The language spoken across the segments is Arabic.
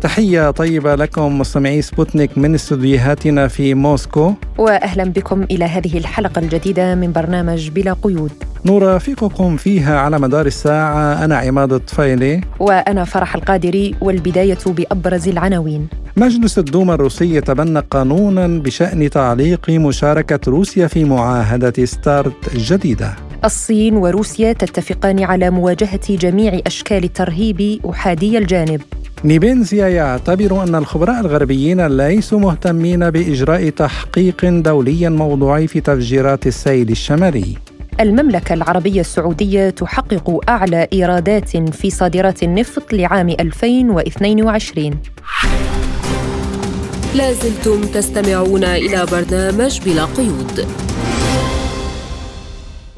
تحية طيبة لكم مستمعي سبوتنيك من استديوهاتنا في موسكو. وأهلا بكم إلى هذه الحلقة الجديدة من برنامج بلا قيود. نرافقكم فيها على مدار الساعة. أنا عماد الطفيلي وأنا فرح القادري والبداية بأبرز العناوين. مجلس الدوما الروسي يتبنى قانونا بشأن تعليق مشاركة روسيا في معاهدة ستارت الجديدة الصين وروسيا تتفقان على مواجهة جميع أشكال الترهيب أحادي الجانب. نيبنزيا يعتبر أن الخبراء الغربيين ليسوا مهتمين بإجراء تحقيق دولي موضوعي في تفجيرات السيل الشمالي. المملكة العربية السعودية تحقق أعلى إيرادات في صادرات النفط لعام 2022 لازلتم تستمعون إلى برنامج بلا قيود.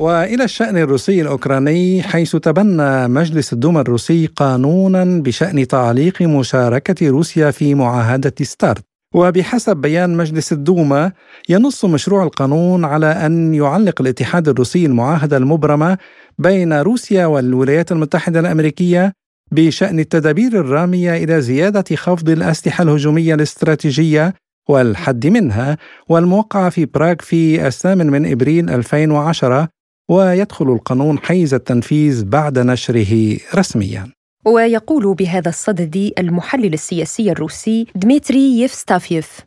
وإلى الشأن الروسي الأوكراني حيث تبنى مجلس الدوما الروسي قانونا بشأن تعليق مشاركة روسيا في معاهدة ستارت. وبحسب بيان مجلس الدوما ينص مشروع القانون على أن يعلق الاتحاد الروسي المعاهدة المبرمة بين روسيا والولايات المتحدة الأمريكية بشأن التدابير الرامية إلى زيادة خفض الأسلحة الهجومية الاستراتيجية والحد منها والموقعه في براغ في الثامن من إبريل 2010 ويدخل القانون حيز التنفيذ بعد نشره رسميا. ويقول بهذا الصدد المحلل السياسي الروسي دميتري يفستافيف.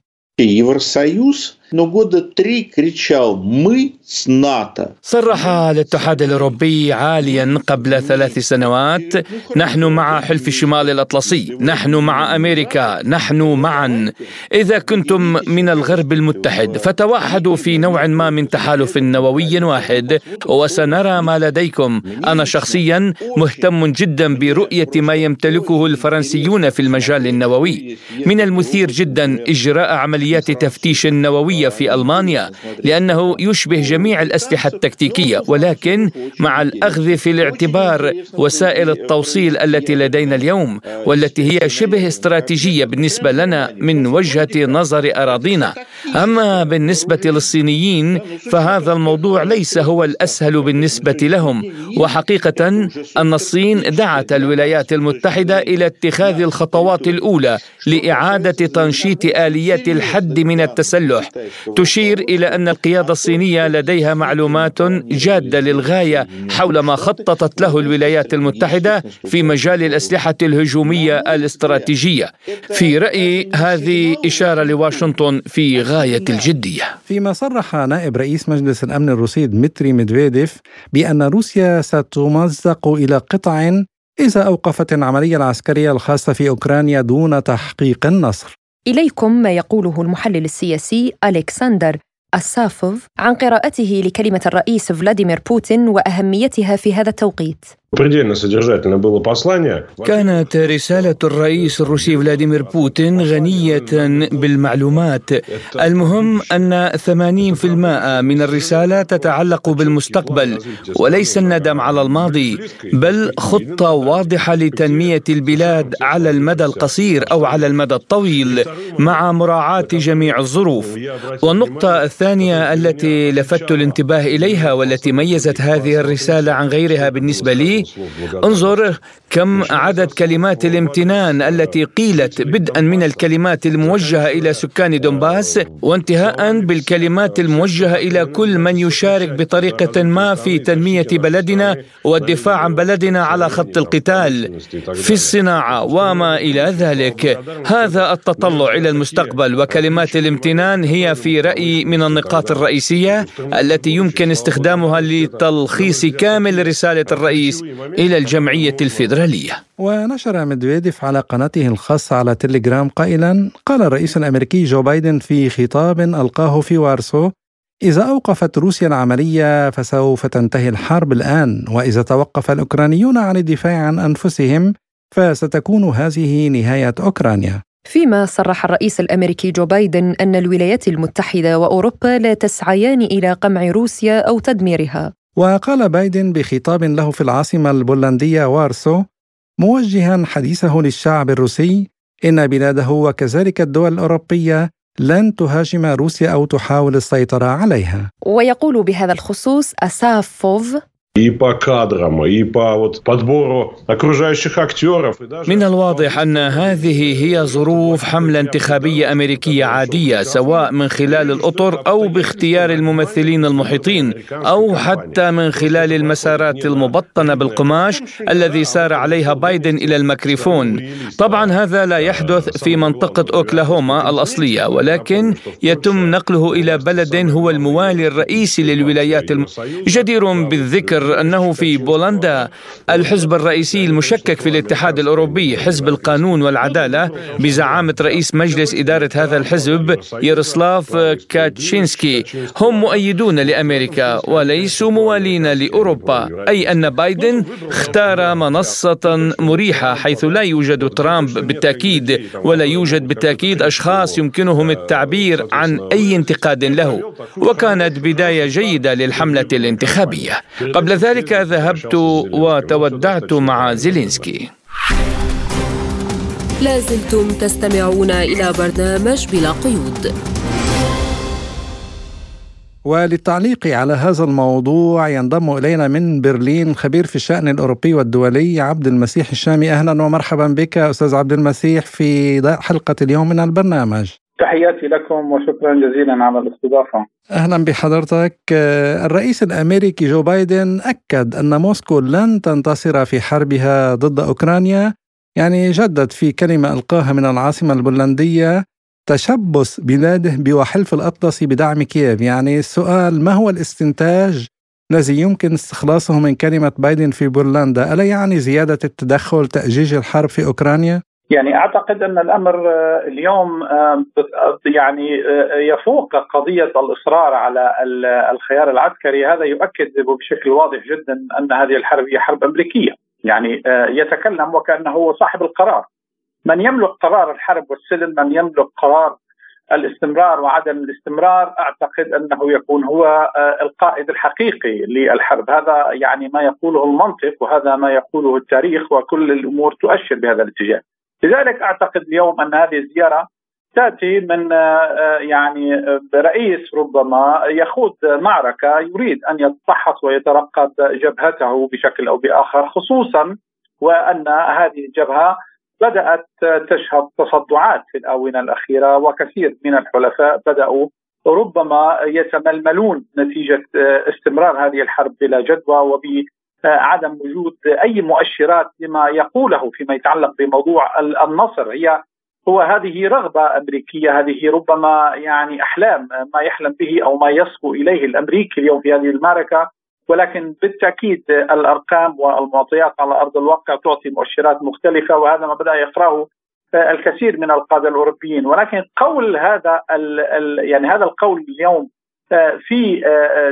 но года три кричал «Мы с НАТО». صرح الاتحاد الأوروبي عاليا قبل ثلاث سنوات نحن مع حلف الشمال الأطلسي نحن مع أمريكا نحن معا إذا كنتم من الغرب المتحد فتوحدوا في نوع ما من تحالف نووي واحد وسنرى ما لديكم أنا شخصيا مهتم جدا برؤية ما يمتلكه الفرنسيون في المجال النووي من المثير جدا إجراء عمليات تفتيش نووية في ألمانيا لأنه يشبه جميع الأسلحة التكتيكية ولكن مع الأخذ في الاعتبار وسائل التوصيل التي لدينا اليوم والتي هي شبه استراتيجية بالنسبة لنا من وجهة نظر أراضينا. أما بالنسبة للصينيين فهذا الموضوع ليس هو الأسهل بالنسبة لهم. وحقيقة أن الصين دعت الولايات المتحدة إلى اتخاذ الخطوات الأولى لإعادة تنشيط آليات الحد من التسلح. تشير إلى أن القيادة الصينية لديها معلومات جادة للغاية حول ما خططت له الولايات المتحدة في مجال الأسلحة الهجومية الاستراتيجية. في رأيي هذه إشارة لواشنطن في غاية الجدية. فيما صرح نائب رئيس مجلس الأمن الروسي دمتري ميدفيديف بأن روسيا ستمزق إلى قطع إذا أوقفت العملية العسكرية الخاصة في أوكرانيا دون تحقيق النصر. إليكم ما يقوله المحلل السياسي ألكسندر السافوف عن قراءته لكلمة الرئيس فلاديمير بوتين وأهميتها في هذا التوقيت. предельно содержательно было послание. كانت رسالة الرئيس الروسي فلاديمير بوتين غنية بالمعلومات المهم أن 80% من الرسالة تتعلق بالمستقبل وليس الندم على الماضي بل خطة واضحة لتنمية البلاد على المدى القصير أو على المدى الطويل مع مراعاة جميع الظروف والنقطة الثانية التي لفت الانتباه إليها والتي ميزت هذه الرسالة عن غيرها بالنسبة لي انظر كم عدد كلمات الامتنان التي قيلت بدءا من الكلمات الموجهة إلى سكان دونباس وانتهاء بالكلمات الموجهة إلى كل من يشارك بطريقة ما في تنمية بلدنا والدفاع عن بلدنا على خط القتال في الصناعة وما إلى ذلك. هذا التطلع إلى المستقبل وكلمات الامتنان هي في رايي من النقاط الرئيسية التي يمكن استخدامها لتلخيص كامل رسالة الرئيس. إلى الجمعية الفيدرالية. ونشر ميدفيديف على قناته الخاصة على تليجرام قائلا قال الرئيس الأمريكي جو بايدن في خطاب ألقاه في وارسو إذا أوقفت روسيا العملية فسوف تنتهي الحرب الآن وإذا توقف الأوكرانيون عن الدفاع عن أنفسهم فستكون هذه نهاية أوكرانيا. فيما صرح الرئيس الأمريكي جو بايدن أن الولايات المتحدة وأوروبا لا تسعيان إلى قمع روسيا أو تدميرها. وقال بايدن بخطاب له في العاصمة البولندية وارسو موجها حديثه للشعب الروسي إن بلاده وكذلك الدول الأوروبية لن تهاجم روسيا أو تحاول السيطرة عليها. ويقول بهذا الخصوص أسافوف и по кадрам, и по вот подбору окружающих актеров. И даже... من الواضح أن هذه هي ظروف حملة انتخابية أمريكية عادية سواء من خلال الأطر أو باختيار الممثلين المحيطين أو حتى من خلال المسارات المبطنة بالقماش الذي سار عليها بايدن إلى الميكروفون طبعا هذا لا يحدث في منطقة أوكلاهوما الأصلية ولكن يتم نقله إلى بلد هو الموالي الرئيسي للولايات الم... جدير بالذكر يذكر أنه في بولندا الحزب الرئيسي المشكك في الاتحاد الأوروبي حزب القانون والعدالة بزعامة رئيس مجلس إدارة هذا الحزب ياروسلاف كاتشينسكي. هم مؤيدون لأمريكا وليسوا موالين لأوروبا أي أن بايدن اختار منصة مريحة حيث لا يوجد ترامب بالتأكيد ولا يوجد بالتأكيد أشخاص يمكنهم التعبير عن أي انتقاد له. وكانت بداية جيدة للحملة الانتخابية. قبل ذلك ذهبت وتودعت مع زيلينسكي. لازلتم تستمعون إلى برنامج بلا قيود. وللتعليق على هذا الموضوع ينضم إلينا من برلين خبير في الشأن الأوروبي والدولي عبد المسيح الشامي. أهلا ومرحبا بك أستاذ عبد المسيح في حلقة اليوم من البرنامج. تحياتي لكم وشكرا جزيلا على الاستضافة. أهلا بحضرتك. الرئيس الأمريكي جو بايدن أكد أن موسكو لن تنتصر في حربها ضد أوكرانيا يعني جدد في كلمة ألقاها من العاصمة البولندية تشبث بلاده بوحلف الأطلسي بدعم كييف. يعني السؤال ما هو الاستنتاج الذي يمكن استخلاصه من كلمة بايدن في بولندا؟ ألا يعني زيادة التدخل تأجيج الحرب في أوكرانيا؟ يعني أعتقد أن الأمر آه، اليوم آه، يعني آه، يفوق قضية الإصرار على الخيار العسكري. هذا يؤكد بشكل واضح جدا أن هذه الحرب هي حرب أمريكية. يعني يتكلم وكأنه هو صاحب القرار. من يملك قرار الحرب والسلم من يملك قرار الاستمرار وعدم الاستمرار أعتقد أنه يكون هو القائد الحقيقي للحرب. هذا يعني ما يقوله المنطق وهذا ما يقوله التاريخ وكل الأمور تؤشر بهذا الاتجاه. لذلك أعتقد اليوم أن هذه الزيارة تأتي من آه، يعني رئيس ربما يخوض معركة يريد أن يتفحص ويترقب جبهته بشكل أو بآخر خصوصا وأن هذه الجبهة بدأت تشهد تصدعات في الآونة الأخيرة وكثير من الحلفاء بدأوا ربما يتململون نتيجة آه، استمرار هذه الحرب بلا جدوى وب عدم وجود أي مؤشرات لما يقوله فيما يتعلق بموضوع النصر. هي هو هذه رغبة أمريكية هذه ربما يعني أحلام ما يحلم به أو ما يصبو إليه الامريكي اليوم في هذه المعركة. ولكن بالتأكيد الأرقام والمعطيات على أرض الواقع تعطي مؤشرات مختلفة وهذا ما بدأ يقرأه الكثير من القادة الأوروبيين. ولكن قول هذا يعني هذا القول اليوم في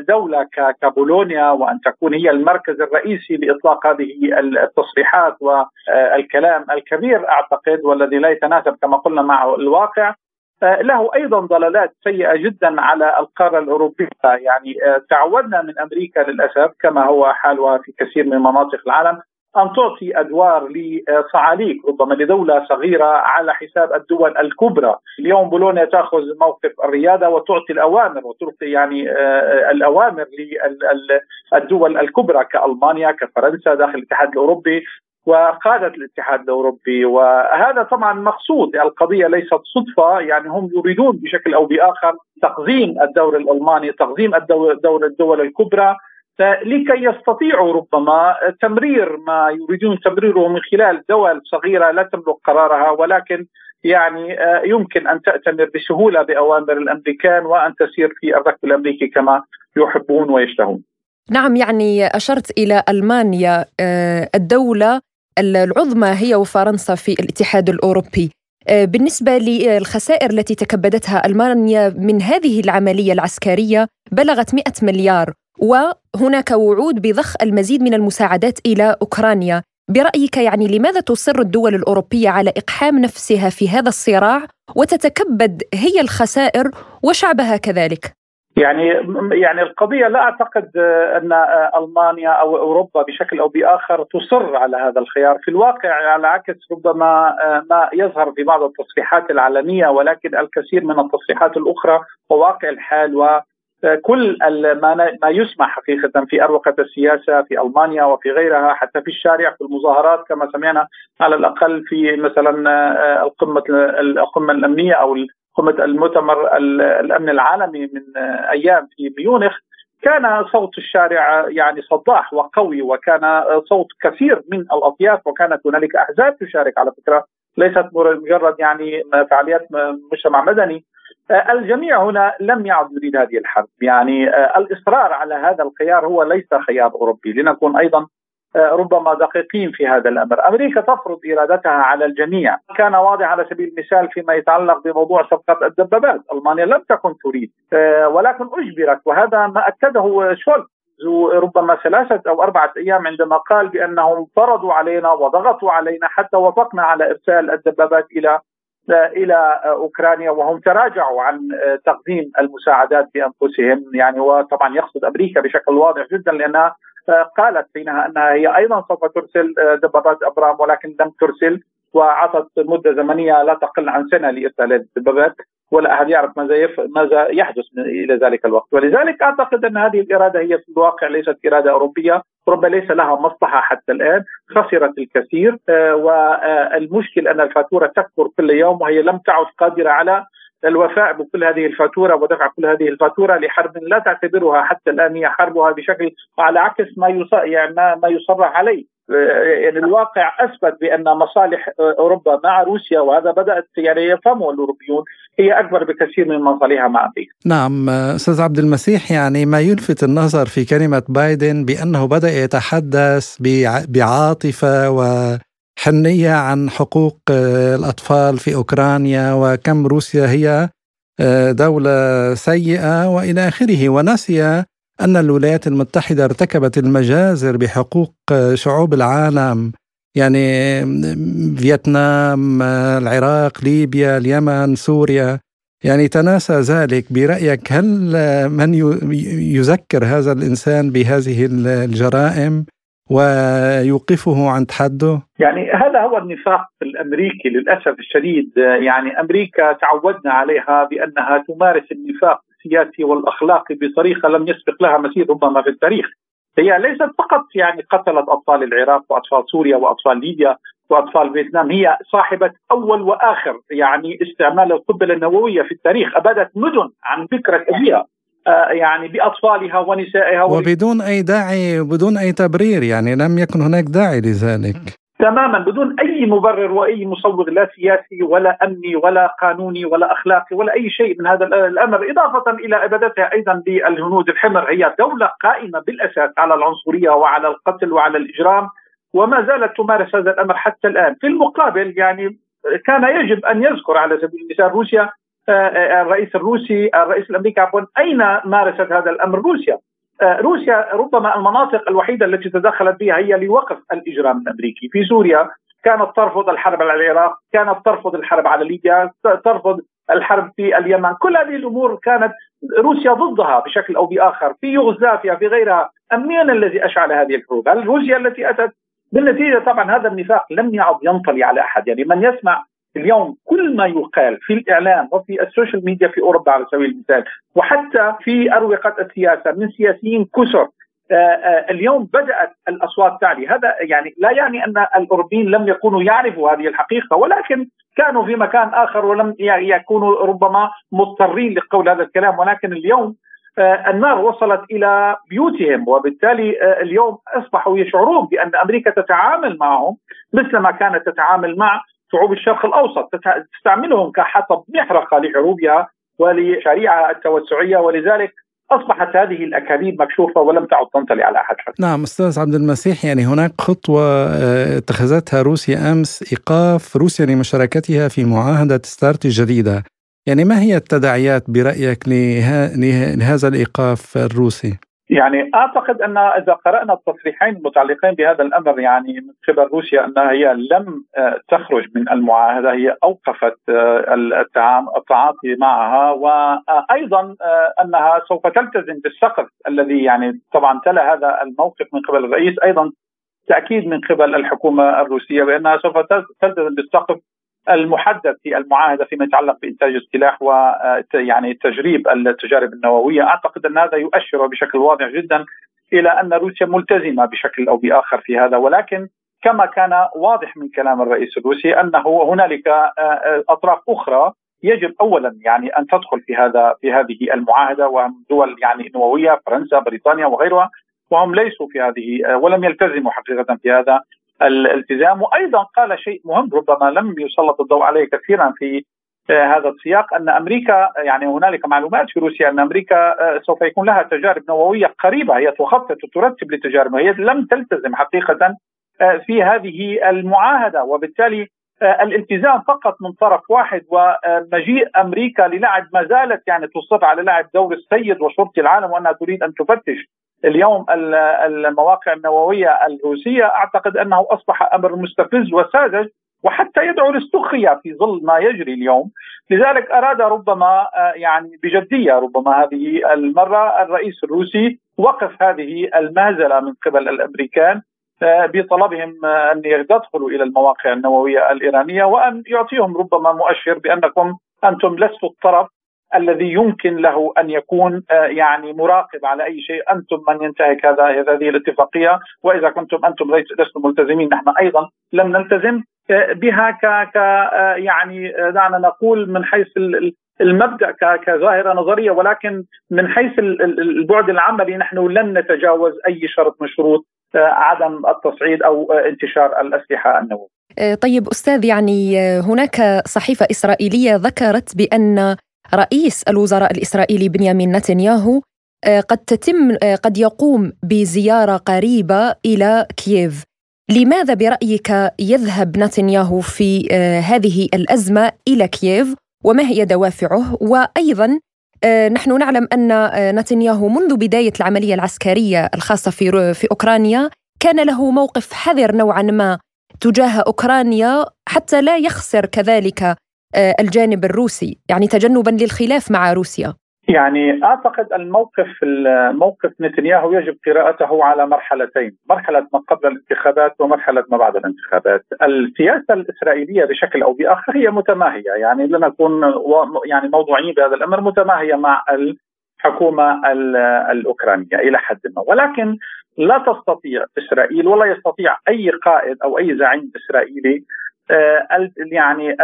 دولة كبولونيا وأن تكون هي المركز الرئيسي لإطلاق هذه التصريحات والكلام الكبير أعتقد والذي لا يتناسب كما قلنا مع الواقع له أيضا ضلالات سيئة جدا على القارة الأوروبية. يعني تعودنا من أمريكا للأسف كما هو حالها في كثير من مناطق العالم أن تعطي أدوار لصعاليك ربما لدولة صغيرة على حساب الدول الكبرى، اليوم بولونيا تأخذ موقف الريادة وتعطي الأوامر وتعطي يعني آه، الأوامر للدول الكبرى كألمانيا كفرنسا داخل الاتحاد الأوروبي وقادة الاتحاد الأوروبي. وهذا طبعا مقصود القضية ليست صدفة يعني هم يريدون بشكل أو بآخر تقزيم الدور الألماني تقزيم الدور الدول الكبرى. لكي يستطيعوا ربما تمرير ما يريدون تمريره من خلال دول صغيرة لا تملك قرارها ولكن يعني آه، يمكن أن تأتمر بسهولة بأوامر الأمريكان وأن تسير في الركب الأمريكي كما يحبون ويشتهون. نعم يعني أشرت إلى ألمانيا آه، الدولة العظمى هي وفرنسا في الاتحاد الأوروبي. آه، بالنسبة للخسائر التي تكبدتها ألمانيا من هذه العملية العسكرية بلغت 100 مليار وهناك وعود بضخ المزيد من المساعدات إلى أوكرانيا. برأيك يعني لماذا تصر الدول الأوروبية على إقحام نفسها في هذا الصراع وتتكبد هي الخسائر وشعبها كذلك؟ يعني يعني القضية لا أعتقد أن ألمانيا أو أوروبا بشكل أو بآخر تصر على هذا الخيار، في الواقع على عكس ربما ما يظهر في بعض التصريحات العلنيه ولكن الكثير من التصريحات الأخرى وواقع الحال و كل ما يسمع حقيقة في أروقة السياسة في ألمانيا وفي غيرها حتى في الشارع في المظاهرات كما سمعنا على الأقل في مثلا القمة القمة الأمنية أو قمه المؤتمر الأمن العالمي من أيام في ميونخ. كان صوت الشارع يعني صداح وقوي وكان صوت كثير من الاطياف وكانت هنالك أحزاب تشارك على فكرة. ليست مجرد يعني فعاليات مجتمع مدني. الجميع هنا لم يعد يريد هذه الحرب. يعني الإصرار على هذا الخيار هو ليس خيار أوروبي. لنكون أيضا ربما دقيقين في هذا الأمر، أمريكا تفرض إرادتها على الجميع، كان واضح على سبيل المثال فيما يتعلق بموضوع صفقة الدبابات، ألمانيا لم تكن تريد ولكن أجبرت. وهذا ما أكده شولز ربما ثلاثة أو أربعة أيام عندما قال بأنهم فرضوا علينا وضغطوا علينا حتى وافقنا على إرسال الدبابات إلى إلى أوكرانيا وهم تراجعوا عن تقديم المساعدات بانفسهم يعني وطبعا يقصد أمريكا بشكل واضح جدا لانها قالت حينها أنها هي أيضا سوف ترسل دبابات أبرام ولكن لم ترسل واعطت مدة زمنية لا تقل عن سنة لإرسال الدبابات. ولا أحد يعرف ماذا يف... ماذا يحدث إلى ذلك الوقت، ولذلك أعتقد أن هذه الإرادة هي في الواقع ليست إرادة أوروبية، اوروبا ليس لها مصلحة حتى الآن، خسرت الكثير والمشكل أن الفاتورة تكبر كل يوم وهي لم تعد قادرة على الوفاء بكل هذه الفاتورة ودفع كل هذه الفاتورة لحرب لا تعتبرها حتى الآن هي حربها بشكل على عكس ما يعني ما, يصرح عليه يعني الواقع أثبت بأن مصالح أوروبا مع روسيا وهذا بدأت يعني يفهمه الأوروبيون هي أكبر بكثير من مصالحها مع أمريكا. نعم أستاذ عبد المسيح يعني ما يلفت النظر في كلمة بايدن بأنه بدأ يتحدث بعاطفة و حنية عن حقوق الأطفال في أوكرانيا وكم روسيا هي دولة سيئة وإلى آخره. ونسي أن الولايات المتحدة ارتكبت المجازر بحقوق شعوب العالم يعني فيتنام العراق ليبيا اليمن سوريا. يعني تناسى ذلك. برأيك هل من يذكر هذا الإنسان بهذه الجرائم؟ ويوقفه عند حده؟ يعني هذا هو النفاق الأمريكي للأسف الشديد يعني أمريكا تعودنا عليها بأنها تمارس النفاق السياسي والأخلاقي بطريقة لم يسبق لها مثيل ربما في التاريخ. هي ليست فقط يعني قتلت أطفال العراق وأطفال سوريا وأطفال ليبيا وأطفال فيتنام هي صاحبه أول وآخر يعني استعمال القنبله النووية في التاريخ أبادت مدن عن فكرة كبيرة يعني بأطفالها ونسائها وبدون أي داعي بدون أي تبرير يعني لم يكن هناك داعي لذلك. تماما بدون أي مبرر وأي مصوغ لا سياسي ولا أمني ولا قانوني ولا أخلاقي ولا أي شيء من هذا الأمر إضافة إلى ابادتها أيضا بالهنود الحمر هي دولة قائمة بالأساس على العنصرية وعلى القتل وعلى الإجرام وما زالت تمارس هذا الأمر حتى الآن. في المقابل يعني كان يجب أن يذكر على سبيل المثال روسيا الرئيس الروسي الرئيس الأمريكي عفوا أين مارست هذا الأمر؟ روسيا. روسيا ربما المناطق الوحيدة التي تدخلت بها هي لوقف الإجرام الأمريكي. في سوريا كانت ترفض الحرب على العراق كانت ترفض الحرب على ليبيا ترفض الحرب في اليمن. كل هذه الأمور كانت روسيا ضدها بشكل أو بآخر. في يوغوسلافيا في غيرها من الذي أشعل هذه الحروب. هل روسيا التي أتت؟ بالنتيجة طبعا هذا النفاق لم يعد ينطلي على أحد. يعني من يسمع اليوم كل ما يقال في الإعلام وفي ال social media في أوروبا على سبيل المثال وحتى في أروقة السياسة من سياسيين كثر اليوم بدأت الأصوات تعلي. هذا يعني لا يعني أن الأوروبيين لم يكونوا يعرفوا هذه الحقيقة ولكن كانوا في مكان آخر ولم يكونوا ربما مضطرين لقول هذا الكلام. ولكن اليوم النار وصلت إلى بيوتهم وبالتالي اليوم أصبحوا يشعرون بأن أمريكا تتعامل معهم مثل ما كانت تتعامل مع شعوب الشرق الأوسط. تستعملهم كحطب محرقة لحروبها ولشريعة التوسعية ولذلك أصبحت هذه الأكاذيب مكشوفة ولم تعد تنطلي على أحد نعم أستاذ عبد المسيح يعني هناك خطوة اتخذتها روسيا أمس إيقاف روسيا لمشاركتها في معاهدة ستارت الجديدة. يعني ما هي التداعيات برأيك لهذا الإيقاف الروسي؟ يعني أعتقد أن إذا قرأنا التصريحين المتعلقين بهذا الأمر يعني من قبل روسيا انها هي لم آه، تخرج من المعاهدة هي أوقفت آه، التعاطي معها وأيضا آه، أنها سوف تلتزم بالسقف الذي يعني طبعا تلا هذا الموقف من قبل الرئيس أيضا تأكيد من قبل الحكومة الروسية بأنها سوف تلتزم بالسقف المحدد في المعاهدة فيما يتعلق بإنتاج السلاح ويعني تجريب التجارب النووية، أعتقد أن هذا يؤشر بشكل واضح جدا إلى أن روسيا ملتزمة بشكل أو بآخر في هذا. ولكن كما كان واضح من كلام الرئيس الروسي أنه هنالك أطراف أخرى يجب اولا يعني أن تدخل في هذا في هذه المعاهدة وهم دول يعني نووية فرنسا بريطانيا وغيرها وهم ليسوا في هذه ولم يلتزموا حقيقه في هذا. الالتزام. وأيضا قال شيء مهم ربما لم يسلط الضوء عليه كثيرا في هذا السياق أن أمريكا يعني هنالك معلومات في روسيا أن أمريكا سوف يكون لها تجارب نووية قريبة. هي تخطط وترتب لتجارب هي لم تلتزم حقيقه في هذه المعاهدة. وبالتالي الالتزام فقط من طرف واحد ومجيء أمريكا للعب ما زالت يعني تصر على لعب دور السيد وشرطي العالم وأنها تريد أن تفتش اليوم المواقع النووية الروسية أعتقد أنه أصبح أمر مستفز وساذج وحتى يدعو للسخرية في ظل ما يجري اليوم، لذلك أراد ربما يعني بجدية ربما هذه المرة الرئيس الروسي وقف هذه المهزلة من قبل الأمريكان بطلبهم أن يدخلوا إلى المواقع النووية الإيرانية وأن يعطيهم ربما مؤشر بأنكم أنتم لستوا الطرف الذي يمكن له أن يكون آه، يعني مراقب على أي شيء. أنتم من ينتهك هذا هذه الاتفاقية. وإذا كنتم أنتم لستم ملتزمين نحن أيضا لم نلتزم آه، بها ك آه، يعني دعنا نقول من حيث المبدأ كظاهرة نظرية. ولكن من حيث البعد العملي نحن لن نتجاوز أي شرط من شروط عدم التصعيد أو انتشار الأسلحة النووية. طيب أستاذ يعني هناك صحيفة إسرائيلية ذكرت بأن رئيس الوزراء الإسرائيلي بنيامين نتنياهو آه، قد تتم آه، قد يقوم بزيارة قريبة إلى كييف. لماذا برأيك يذهب نتنياهو في آه، هذه الأزمة إلى كييف؟ وما هي دوافعه؟ وأيضا نحن نعلم أن نتنياهو منذ بداية العملية العسكرية الخاصة في في أوكرانيا كان له موقف حذر نوعا ما تجاه أوكرانيا حتى لا يخسر كذلك الجانب الروسي يعني تجنبا للخلاف مع روسيا يعني أعتقد الموقف موقف نتنياهو يجب قراءته على مرحلتين، مرحلة ما قبل الانتخابات ومرحلة ما بعد الانتخابات. السياسة الإسرائيلية بشكل أو بآخر هي متماهية، يعني لنكون يعني موضوعيين بهذا الأمر متماهية مع الحكومة الأوكرانية إلى حد ما، ولكن لا تستطيع إسرائيل ولا يستطيع أي قائد أو أي زعيم إسرائيلي آه، يعني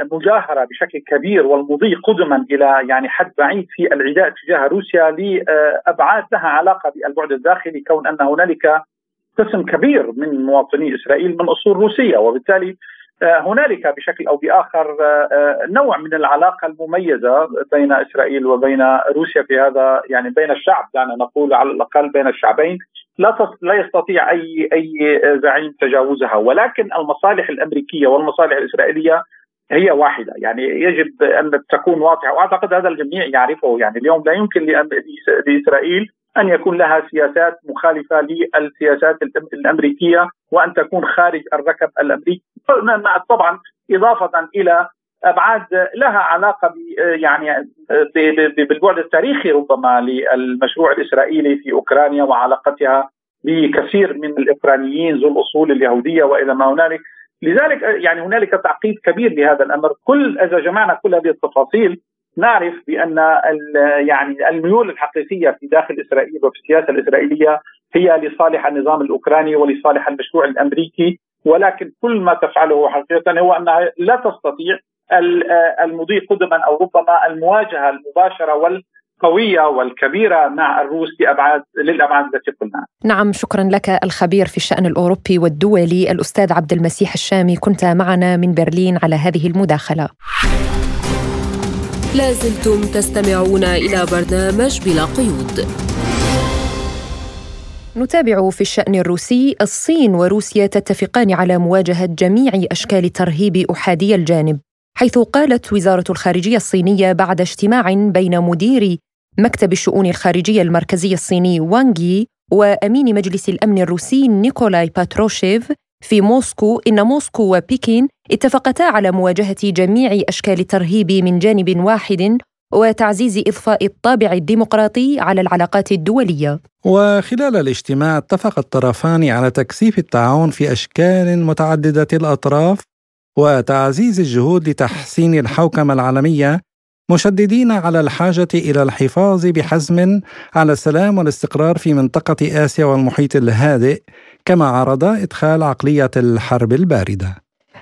المجاهرة بشكل كبير والمضي قدما إلى يعني حد بعيد في العداء تجاه روسيا لأبعاد لها علاقة بالبعد الداخلي كون أن هنالك قسم كبير من مواطني إسرائيل من أصول روسية وبالتالي آه، هنالك بشكل أو بآخر آه، نوع من العلاقة المميزة بين إسرائيل وبين روسيا في هذا يعني بين الشعب دعنا نقول على الأقل بين الشعبين. لا لا يستطيع أي أي زعيم تجاوزها. ولكن المصالح الأمريكية والمصالح الإسرائيلية هي واحدة. يعني يجب أن تكون واضحه وأعتقد هذا الجميع يعرفه. يعني اليوم لا يمكن لإسرائيل أن يكون لها سياسات مخالفة للسياسات الأمريكية وأن تكون خارج الركب الأمريكي. طبعا إضافة إلى أبعاد لها علاقة ب يعني بالبعد التاريخي ربما للمشروع الإسرائيلي في أوكرانيا وعلاقتها بكثير من الأوكرانيين ذو الأصول اليهودية وإلى ما هنالك. لذلك يعني هنالك تعقيد كبير لهذا الأمر. كل إذا جمعنا كل هذه التفاصيل نعرف بأن يعني الميول الحقيقية في داخل إسرائيل وفي السياسة الإسرائيلية هي لصالح النظام الأوكراني ولصالح المشروع الأمريكي. ولكن كل ما تفعله حقيقة هو أنها لا تستطيع المضي قدما أو ربما المواجهة المباشرة والقوية والكبيرة مع الروس لابعاد للأبعاد التي قلناها. نعم شكرا لك الخبير في الشأن الأوروبي والدولي الأستاذ عبد المسيح الشامي كنت معنا من برلين على هذه المداخلة. لازلتم تستمعون إلى برنامج بلا قيود. نتابع في الشأن الروسي الصين وروسيا تتفقان على مواجهة جميع أشكال الترهيب أحادي الجانب حيث قالت وزارة الخارجية الصينية بعد اجتماع بين مدير مكتب الشؤون الخارجية المركزي الصيني وانغي وأمين مجلس الأمن الروسي نيكولاي باتروشيف في موسكو إن موسكو وبكين اتفقتا على مواجهة جميع أشكال الترهيب من جانب واحد وتعزيز إضفاء الطابع الديمقراطي على العلاقات الدولية. وخلال الاجتماع اتفق الطرفان على تكثيف التعاون في أشكال متعددة الأطراف وتعزيز الجهود لتحسين الحوكمة العالمية مشددين على الحاجة إلى الحفاظ بحزم على السلام والاستقرار في منطقة آسيا والمحيط الهادئ كما عرض إدخال عقلية الحرب الباردة.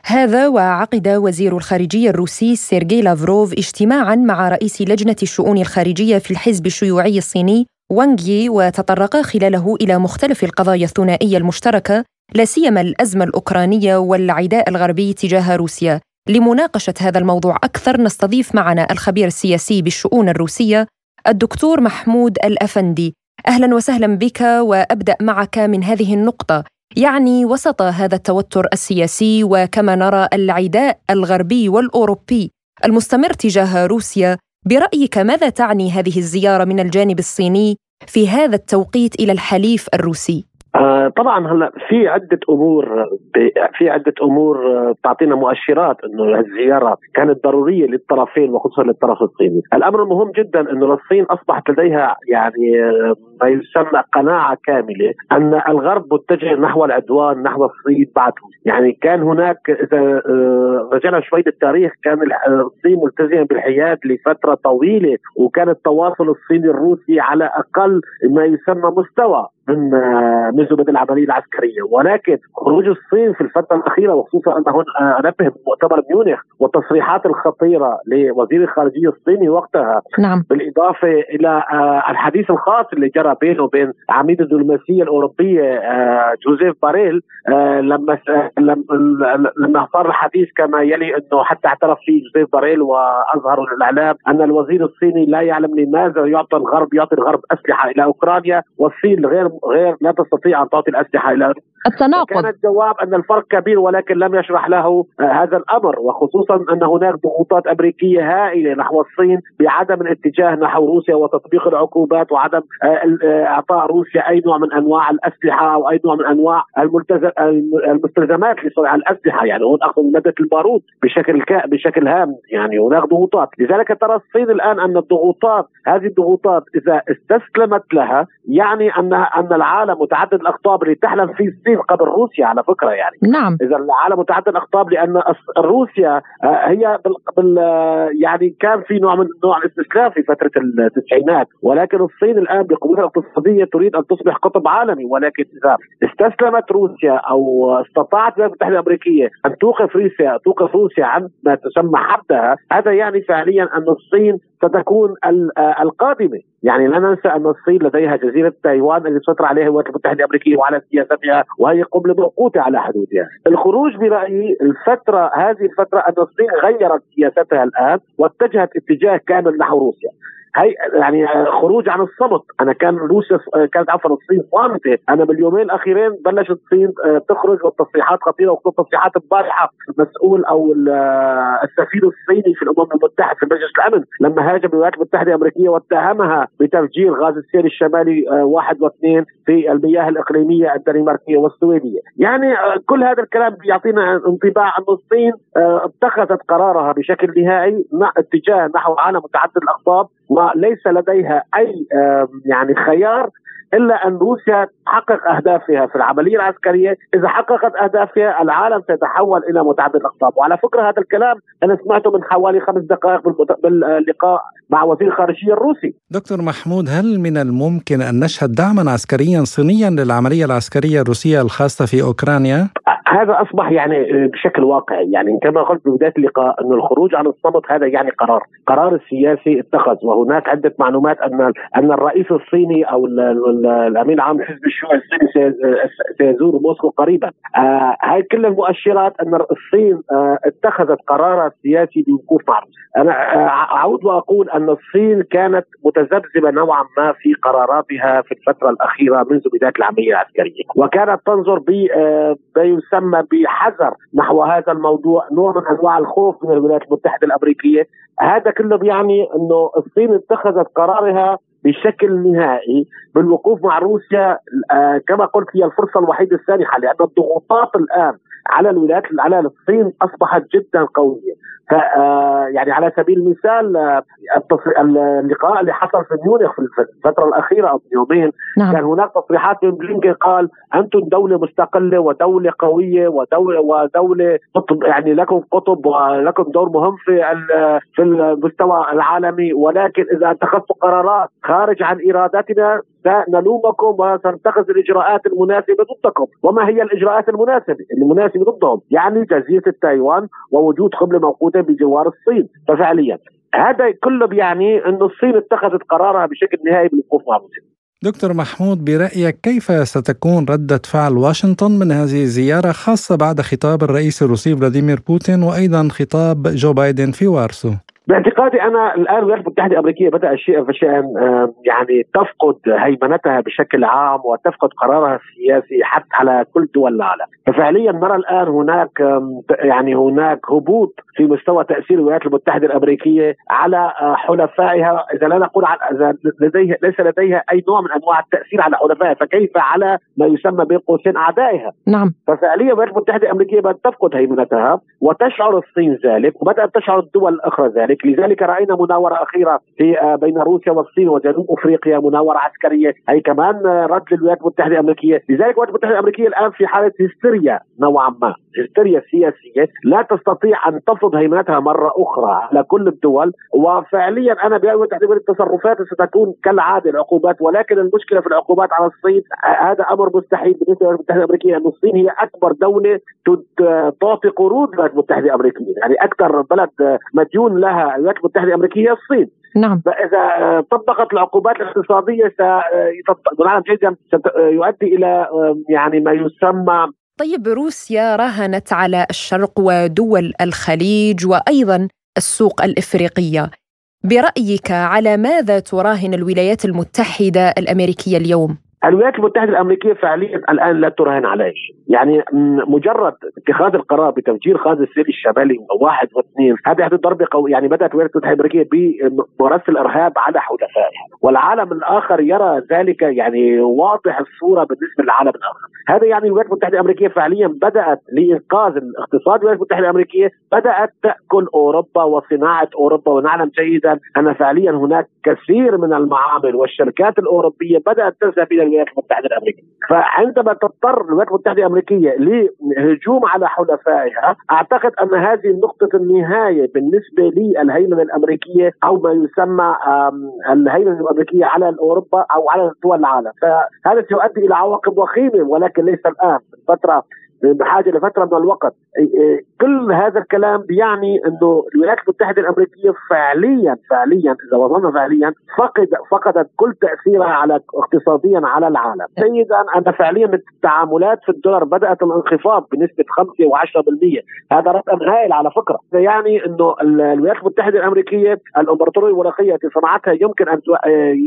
هذا وعقد وزير الخارجية الروسي سيرجي لافروف اجتماعا مع رئيس لجنة الشؤون الخارجية في الحزب الشيوعي الصيني وانغ وتطرق خلاله إلى مختلف القضايا الثنائية المشتركة لا سيما الأزمة الأوكرانية والعداء الغربي تجاه روسيا. لمناقشة هذا الموضوع أكثر نستضيف معنا الخبير السياسي بالشؤون الروسية الدكتور محمود الأفندي. أهلا وسهلا بك وأبدأ معك من هذه النقطة. يعني وسط هذا التوتر السياسي وكما نرى العداء الغربي والأوروبي المستمر تجاه روسيا برأيك ماذا تعني هذه الزيارة من الجانب الصيني في هذا التوقيت إلى الحليف الروسي؟ آه طبعا هلا في عدة أمور في عدة أمور آه، تعطينا مؤشرات إنه الزياره كانت ضرورية للطرفين وخصوصا للطرف الصيني، الأمر المهم جدا إنه الصين أصبحت لديها يعني آه، ما يسمى قناعة كاملة أن الغرب متجه نحو العدوان نحو الصين بعد. يعني كان هناك إذا رجعنا شوي للتاريخ كان الصين ملتزمة بالحياد لفترة طويلة وكان التواصل الصيني الروسي على أقل ما يسمى مستوى. من زبد العملية العسكرية ولكن خروج الصين في الفترة الأخيرة وخصوصا أنه أنبه بمؤتمر ميونخ والتصريحات الخطيرة لوزير الخارجية الصيني وقتها نعم. بالإضافة إلى الحديث الخاص اللي جرى بينه وبين عميد الدبلوماسية الأوروبية جوزيف باريل لما لما صار الحديث كما يلي إنه حتى اعترف فيه جوزيف باريل وأظهر الإعلام أن الوزير الصيني لا يعلم لماذا يعطي الغرب يعطي الغرب أسلحة إلى أوكرانيا والصين غير غير لا تستطيع أن تعطي الأسلحة إلى التناقض. كان الجواب أن الفرق كبير ولكن لم يشرح له آه، هذا الأمر وخصوصا أن هناك ضغوطات أمريكية هائلة نحو الصين بعدم الاتجاه نحو روسيا وتطبيق العقوبات وعدم آه، آه، إعطاء روسيا أي نوع من أنواع الأسلحة أو أي نوع من أنواع المستلزمات لصنع الأسلحة. يعني هون اخذ ماده البارود بشكل كا بشكل هام. يعني هناك ضغوطات. لذلك ترى الصين الآن أن الضغوطات هذه الضغوطات إذا استسلمت لها يعني ان أن العالم متعدد الاقطاب اللي تحلم فيه الصين قبل روسيا على فكرة يعني. نعم. إذا العالم متعدد الاقطاب لأن روسيا آه، هي بال... بال... يعني كان في نوع من نوع الاستسلام في فترة التسعينات ولكن الصين الآن بقوتها الاقتصادية تريد أن تصبح قطب عالمي ولكن إذا استسلمت روسيا أو استطاعت الولايات المتحده الأمريكية أن توقف روسيا توقف روسيا عن ما تسمى حدها هذا يعني فعليا أن الصين ستكون آه، القادمة يعني لا ننسى أن الصين لديها جزيرة تايوان اللي تسيطر عليها الولايات المتحدة الأمريكية وعلى سياستها وهي قبله موقوته على حدودها. الخروج برأيي الفترة هذه الفترة أن الصين غيرت سياستها الآن واتجهت اتجاه كامل نحو روسيا. هي يعني خروج عن الصمت أنا كان روسيا كانت عفوا الصين صامتة. أنا باليومين الأخيرين بلشت الصين آه، تخرج والتصريحات خطيرة وخصوصا تصريحات البارحة. المسؤول أو آه، السفير الصيني في الأمم المتحدة في مجلس الأمن. لما هاجم الولايات المتحدة الأمريكية واتهمها بتفجير غاز السير الشمالي آه، واحد واثنين في المياه الإقليمية الدنماركية والسويدية. يعني كل هذا الكلام بيعطينا انطباع أن الصين اتخذت قرارها بشكل نهائي اتجاه نحو عالم متعدد الأقطاب. وليس لديها أي يعني خيار إلا أن روسيا تحقق أهدافها في العملية العسكرية، إذا حققت أهدافها العالم سيتحول إلى متعدد الأقطاب، وعلى فكرة هذا الكلام أنا سمعته من حوالي خمس دقائق باللقاء مع وزير الخارجيه الروسي. دكتور محمود هل من الممكن أن نشهد دعما عسكريا صينيا للعملية العسكرية الروسية الخاصة في أوكرانيا؟ هذا أصبح يعني بشكل واقعي يعني كما قلت ببدايه اللقاء انه الخروج عن الصمت هذا يعني قرار، قرار السياسي اتخذ وهناك عدة معلومات أن أن الرئيس الصيني أو الأمين العام لحزب الشيوعي الصيني سيزور موسكو قريبا. آه هاي كل المؤشرات أن الصين آه اتخذت قرارها السياسي بالوقوف مع. أنا آه أعود وأقول أن الصين كانت متذبذبة نوعا ما في قراراتها في الفترة الأخيرة منذ بداية العملية العسكرية، وكانت تنظر ب آه، يسمى يسمى بحذر نحو هذا الموضوع نوع من أنواع الخوف من الولايات المتحدة الأمريكية. هذا كله بيعني إنه الصين اتخذت قرارها بشكل نهائي بالوقوف مع روسيا آه كما قلت هي الفرصة الوحيدة السانحه لأن الضغوطات الآن على الولايات على الصين أصبحت جدا قوية ف آه، يعني على سبيل المثال آه، اللقاء اللي حصل في ميونخ في الفترة الأخيرة أو يومين نعم. كان هناك تصريحات من بلينكن قال أنتم دولة مستقلة ودولة قوية ودوله ودولة قطب يعني لكم قطب ولكم دور مهم في في المستوى العالمي ولكن إذا اتخذتم قرارات خارج عن إرادتنا سنلومكم وسنتخذ الإجراءات المناسبة ضدكم، وما هي الإجراءات المناسبة؟ المناسبة ضدهم، يعني جزيرة تايوان ووجود قنبله موقوتة بجوار الصين، ففعليا هذا كله بيعني إنه الصين اتخذت قرارها بشكل نهائي بالوقوف مع روسيا. دكتور محمود برأيك كيف ستكون ردة فعل واشنطن من هذه الزيارة خاصة بعد خطاب الرئيس الروسي فلاديمير بوتين وأيضا خطاب جو بايدن في وارسو؟ باعتقادي أنا الآن الولايات المتحده الأمريكية بدات شيئا فشيئا يعني تفقد هيمنتها بشكل عام وتفقد قرارها السياسي حتى على كل دول العالم، ففعليا نرى الآن هناك يعني هناك هبوط في مستوى تأثير الولايات المتحدة الأمريكية على آه، حلفائها. إذا لا نقول إذا لديها ليس لديها أي نوع من أنواع التأثير على حلفائها فكيف على ما يسمى بين قوسين أعدائها؟ نعم. ففعليا الولايات المتحدة الأمريكية بدأت تفقد هيمنتها وتشعر الصين ذلك وبدأت تشعر الدول الأخرى ذلك. لذلك رأينا مناورة أخيرة في آه، بين روسيا والصين وجنوب أفريقيا مناورة عسكرية. أي كمان آه، رد للولايات المتحدة الأمريكية. لذلك الولايات المتحدة الأمريكية الآن في حالة هستيريا نوعا ما. هستيريا سياسية لا تستطيع أن تفرض هيمنتها مرة أخرى على كل الدول. وفعليا أنا برايي تعتبر التصرفات ستكون كالعادة العقوبات. ولكن المشكلة في العقوبات على الصين آه، هذا أمر مستحيل بالنسبة للولايات المتحدة الأمريكية ان الصين هي أكبر دولة تعطي قروض للولايات المتحدة الأمريكية. يعني أكثر بلد مديون لها الولايات المتحدة الأمريكية الصين. نعم. فإذا طبقت العقوبات الاقتصادية سيعلم جيدا سيؤدي إلى يعني ما يسمى طيب روسيا راهنت على الشرق ودول الخليج وأيضا السوق الإفريقية. برأيك على ماذا تراهن الولايات المتحدة الأمريكية اليوم؟ الولايات المتحدة الأمريكية فعليا الآن لا تراهن على شيء، يعني مجرد اتخاذ القرار بتفجير خان السير الشمالي واحد واثنين، هذه ضربه قويه يعني بدأت الولايات المتحدة الأمريكية بممارسه الارهاب على حلفائها، والعالم الآخر يرى ذلك يعني واضح الصورة بالنسبة للعالم الآخر، هذا يعني الولايات المتحدة الأمريكية فعليا بدأت لإنقاذ الاقتصاد الولايات المتحدة الأمريكية بدأت تأكل أوروبا وصناعة أوروبا ونعلم جيدا أن فعليا هناك كثير من المعامل والشركات الأوروبية بدأت تذهب إلى الولايات المتحدة الأمريكية، فعندما تضطر الولايات المتحدة الأمريكية لهجوم على حلفائها، أعتقد أن هذه نقطة النهاية بالنسبة للهيمنة الأمريكية أو ما يسمى الهيمنة الأمريكية على أوروبا أو على دول العالم، فهذا سيؤدي إلى عواقب وخيمة ولكن ليس الآن، الفترة بحاجه لفترة من الوقت. كل هذا الكلام بيعني إنه الولايات المتحدة الأمريكية فعليا فعليا إذا وصلنا فعليا فقد فقدت كل تأثيرها على اقتصاديا على العالم. سيدا أن فعليا التعاملات في الدولار بدأت الانخفاض بنسبة 5 و10% هذا رقم هائل على فكرة. يعني إنه الولايات المتحدة الأمريكية الأمبراطورية الورقية التي صنعتها يمكن أن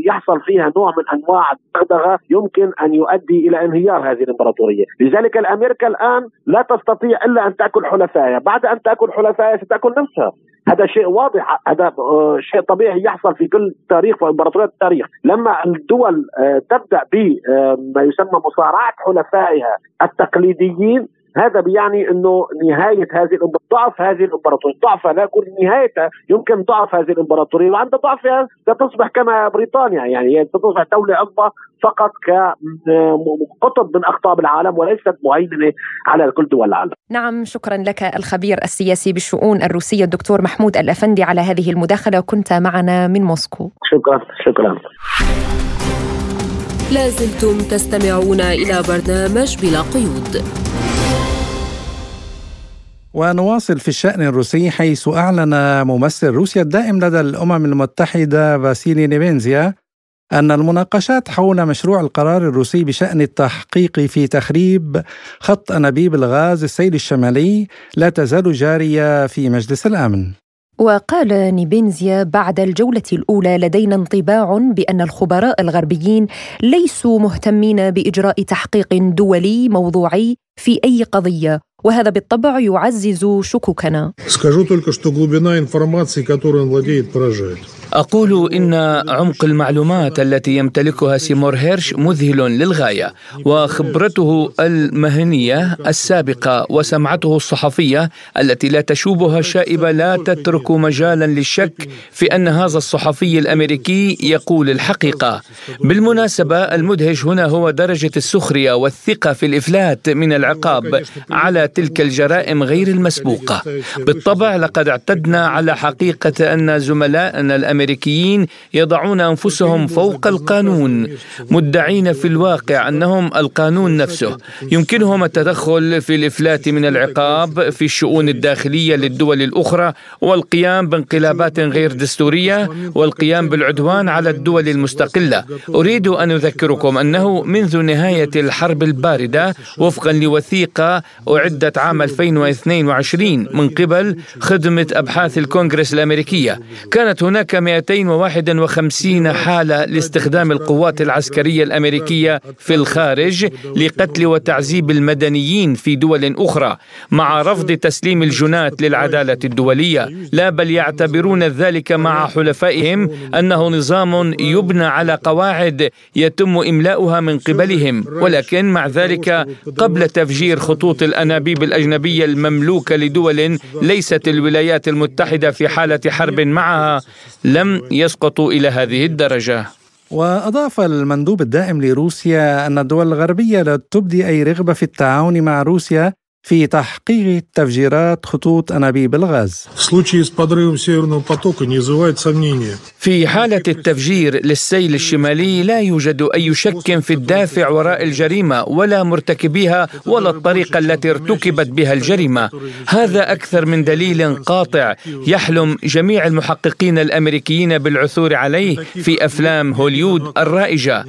يحصل فيها نوع من أنواع الدغدغه يمكن أن يؤدي إلى انهيار هذه الإمبراطورية. لذلك الأمريكا الآن لا تستطيع إلا أن تأكل حلفائها، بعد أن تأكل حلفائها ستأكل نفسها، هذا شيء واضح. هذا آه، شيء طبيعي يحصل في كل تاريخ وامبراطوريات التاريخ. لما الدول آه، تبدأ بما آه، يسمى مصارعة حلفائها التقليديين هذا بيعني إنه نهاية هذه ضعف هذه الإمبراطورية، ضعفها لا يكون نهايتها يمكن ضعف هذه الإمبراطورية وعند ضعفها ستصبح كما بريطانيا يعني هي ستصبح دولة عظمى فقط كقطب من أقطاب العالم وليست مهيمنه على كل دول العالم. نعم شكرا لك الخبير السياسي بالشؤون الروسية الدكتور محمود الأفندي على هذه المداخلة كنت معنا من موسكو. شكرا شكرا. لازلتم تستمعون إلى برنامج بلا قيود. ونواصل في الشأن الروسي حيث أعلن ممثل روسيا الدائم لدى الأمم المتحدة فاسيلي نيبينزيا أن المناقشات حول مشروع القرار الروسي بشأن التحقيق في تخريب خط أنابيب الغاز السيل الشمالي لا تزال جارية في مجلس الأمن. وقال نيبينزيا بعد الجولة الأولى لدينا انطباع بأن الخبراء الغربيين ليسوا مهتمين بإجراء تحقيق دولي موضوعي في أي قضية وهذا بالطبع يعزز شكوكنا. أقول إن عمق المعلومات التي يمتلكها سيمور هيرش مذهل للغاية وخبرته المهنية السابقة وسمعته الصحفية التي لا تشوبها شائبة لا تترك مجالا للشك في أن هذا الصحفي الأمريكي يقول الحقيقة. بالمناسبة المدهش هنا هو درجة السخرية والثقة في الإفلات من العقاب على تلك الجرائم غير المسبوقة. بالطبع لقد اعتدنا على حقيقة أن زملائنا الأمريكيين الأمريكيين يضعون أنفسهم فوق القانون مدعين في الواقع أنهم القانون نفسه. يمكنهم التدخل في الإفلات من العقاب في الشؤون الداخلية للدول الأخرى والقيام بانقلابات غير دستورية والقيام بالعدوان على الدول المستقلة. أريد أن أذكركم أنه منذ نهاية الحرب الباردة وفقا لوثيقة أعدت عام 2022 من قبل خدمة أبحاث الكونغرس الأمريكية. كانت هناك 251 حالة لاستخدام القوات العسكرية الأمريكية في الخارج لقتل وتعذيب المدنيين في دول أخرى مع رفض تسليم الجنات للعدالة الدولية. لا بل يعتبرون ذلك مع حلفائهم أنه نظام يبنى على قواعد يتم إملاؤها من قبلهم. ولكن مع ذلك قبل تفجير خطوط الأنابيب الأجنبية المملوكة لدول ليست الولايات المتحدة في حالة حرب معها لم يسقطوا إلى هذه الدرجة. وأضاف المندوب الدائم لروسيا أن الدول الغربية لا تبدي أي رغبة في التعاون مع روسيا في تحقيق تفجيرات خطوط أنابيب الغاز في حالة التفجير للسيل الشمالي لا يوجد أي شك في الدافع وراء الجريمة ولا مرتكبيها ولا الطريقة التي ارتكبت بها الجريمة. هذا أكثر من دليل قاطع يحلم جميع المحققين الأمريكيين بالعثور عليه في أفلام هوليود الرائجة.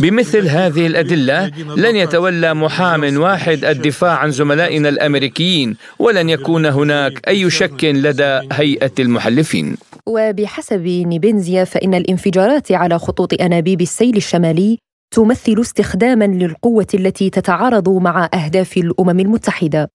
بمثل هذه الأدلة لن يتولى محام واحد الدفاع عن زملائنا من الأمريكيين ولن يكون هناك أي شك لدى هيئة المحلفين. وبحسب نيبنزيا فإن الانفجارات على خطوط أنابيب السيل الشمالي تمثل استخداما للقوة التي تتعارض مع أهداف الأمم المتحدة.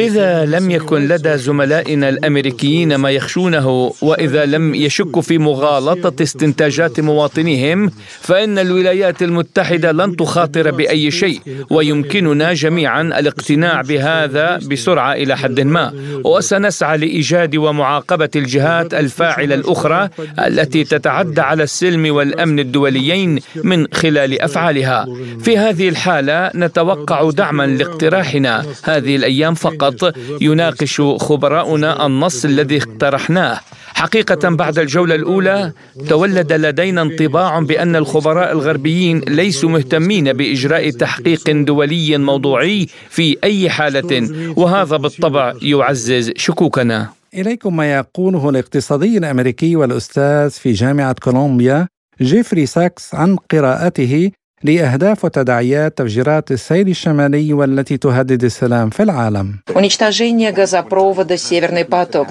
إذا لم يكن لدى زملائنا الأمريكيين ما يخشونه وإذا لم يشكوا في مغالطة استنتاجات مواطنيهم فإن الولايات المتحدة لن تخاطر بأي شيء ويمكننا جميعا الاقتناع بهذا بسرعة إلى حد ما. وسنسعى لإيجاد ومعاقبة الجهات الفاعلة الأخرى التي تتعدى على السلم والأمن الدوليين من خلال أفعالها. في هذه الحالة نتوقع دعما لاقتراحنا. هذه الأيام فقط يناقش خبراؤنا النص الذي اقترحناه. حقيقة بعد الجولة الأولى تولد لدينا انطباع بأن الخبراء الغربيين ليسوا مهتمين بإجراء تحقيق دولي موضوعي في أي حالة وهذا بالطبع يعزز شكوكنا. إليكم ما يقوله الاقتصادي الأمريكي والأستاذ في جامعة كولومبيا جيفري ساكس عن قراءته لأهداف وتداعيات تفجيرات السيل الشمالي والتي تهدد السلام في العالم.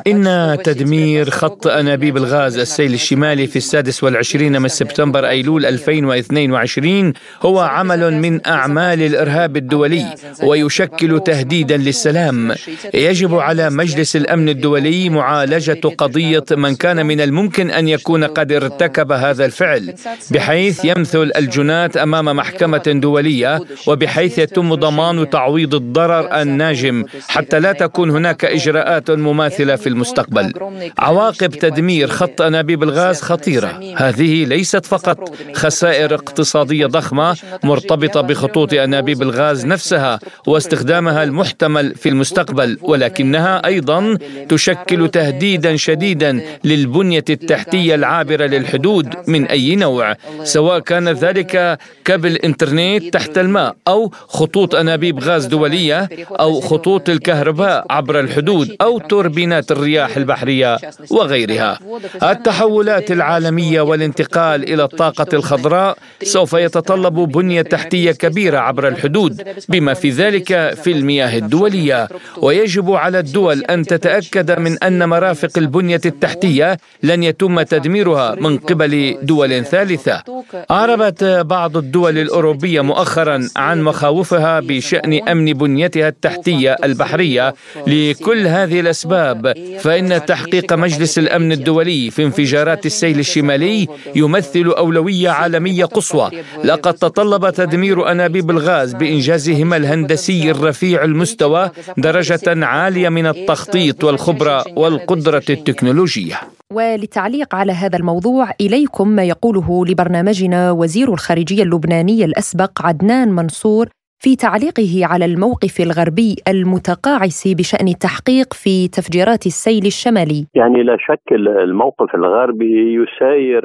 إن تدمير خط أنابيب الغاز السيل الشمالي في السادس والعشرين من سبتمبر أيلول 2022 هو عمل من أعمال الإرهاب الدولي ويشكل تهديدا للسلام. يجب على مجلس الأمن الدولي معالجة قضية من كان من الممكن أن يكون قد ارتكب هذا الفعل بحيث يمثل الجنات أمام أمام محكمة دولية وبحيث يتم ضمان تعويض الضرر الناجم حتى لا تكون هناك إجراءات مماثلة في المستقبل. عواقب تدمير خط أنابيب الغاز خطيرة، هذه ليست فقط خسائر اقتصادية ضخمة مرتبطة بخطوط أنابيب الغاز نفسها واستخدامها المحتمل في المستقبل، ولكنها أيضا تشكل تهديدا شديدا للبنية التحتية العابرة للحدود من أي نوع، سواء كان ذلك كابل إنترنت تحت الماء أو خطوط أنابيب غاز دولية أو خطوط الكهرباء عبر الحدود أو توربينات الرياح البحرية وغيرها. التحولات العالمية والانتقال إلى الطاقة الخضراء سوف يتطلب بنية تحتية كبيرة عبر الحدود بما في ذلك في المياه الدولية. ويجب على الدول أن تتأكد من أن مرافق البنية التحتية لن يتم تدميرها من قبل دول ثالثة. أعربت بعض الدول الأوروبية مؤخرا عن مخاوفها بشأن أمن بنيتها التحتية البحرية لكل هذه الأسباب فإن تحقيق مجلس الأمن الدولي في انفجارات السيل الشمالي يمثل أولوية عالمية قصوى. لقد تطلب تدمير أنابيب الغاز بإنجازهما الهندسي الرفيع المستوى درجة عالية من التخطيط والخبرة والقدرة التكنولوجية. وللتعليق على هذا الموضوع إليكم ما يقوله لبرنامجنا وزير الخارجية اللبناني الأسبق عدنان منصور في تعليقه على الموقف الغربي المتقاعس بشأن التحقيق في تفجيرات السيل الشمالي. يعني لا شك الموقف الغربي يساير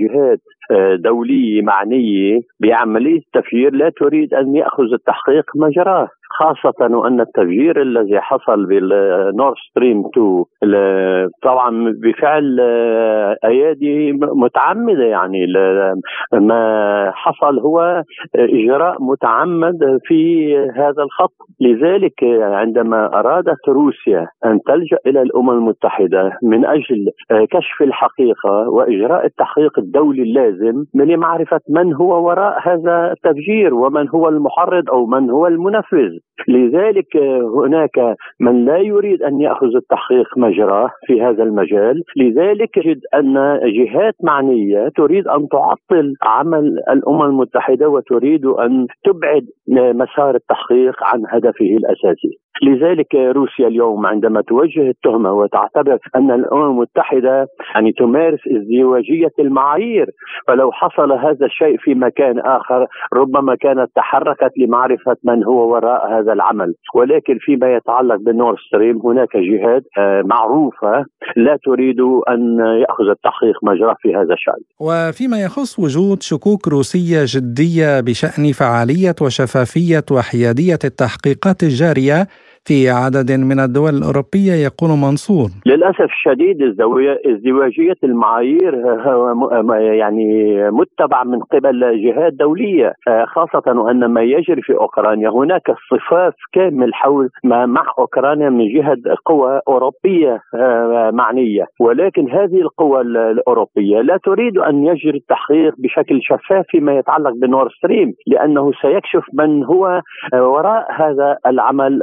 جهات دوليه معنيه بعمليه التفجير لا تريد أن يأخذ التحقيق مجراه خاصة وأن التفجير الذي حصل بالنورد ستريم 2 طبعا بفعل آه، أيادي متعمدة يعني ما حصل هو إجراء متعمد في هذا الخط. لذلك عندما أرادت روسيا أن تلجأ إلى الأمم المتحدة من أجل آه، كشف الحقيقة وإجراء التحقيق الدولي اللازم لمعرفة من هو وراء هذا التفجير ومن هو المحرض أو من هو المنفذ لذلك هناك من لا يريد أن يأخذ التحقيق مجراه في هذا المجال، لذلك نجد أن جهات معنية تريد أن تعطل عمل الأمم المتحدة وتريد أن تبعد مسار التحقيق عن هدفه الأساسي. لذلك روسيا اليوم عندما توجه التهمة وتعتبر أن الأمم المتحدة يعني تمارس ازدواجية المعايير، فلو حصل هذا الشيء في مكان آخر ربما كانت تحركت لمعرفة من هو وراء هذا العمل. ولكن فيما يتعلق بالنور ستريم هناك جهات آه، معروفة لا تريد أن يأخذ التحقيق مجراه في هذا الشأن. وفيما يخص وجود شكوك روسية جدية بشأن فعالية وشفافية وحيادية التحقيقات الجارية في عدد من الدول الأوروبية يقول منصور للأسف الشديد ازدواجية المعايير يعني متبع من قبل جهات دولية خاصة وأن ما يجري في أوكرانيا. هناك صفاف كامل حول ما مع أوكرانيا من جهة قوى أوروبية معنية. ولكن هذه القوى الأوروبية لا تريد أن يجري التحقيق بشكل شفاف فيما يتعلق بنور ستريم لأنه سيكشف من هو وراء هذا العمل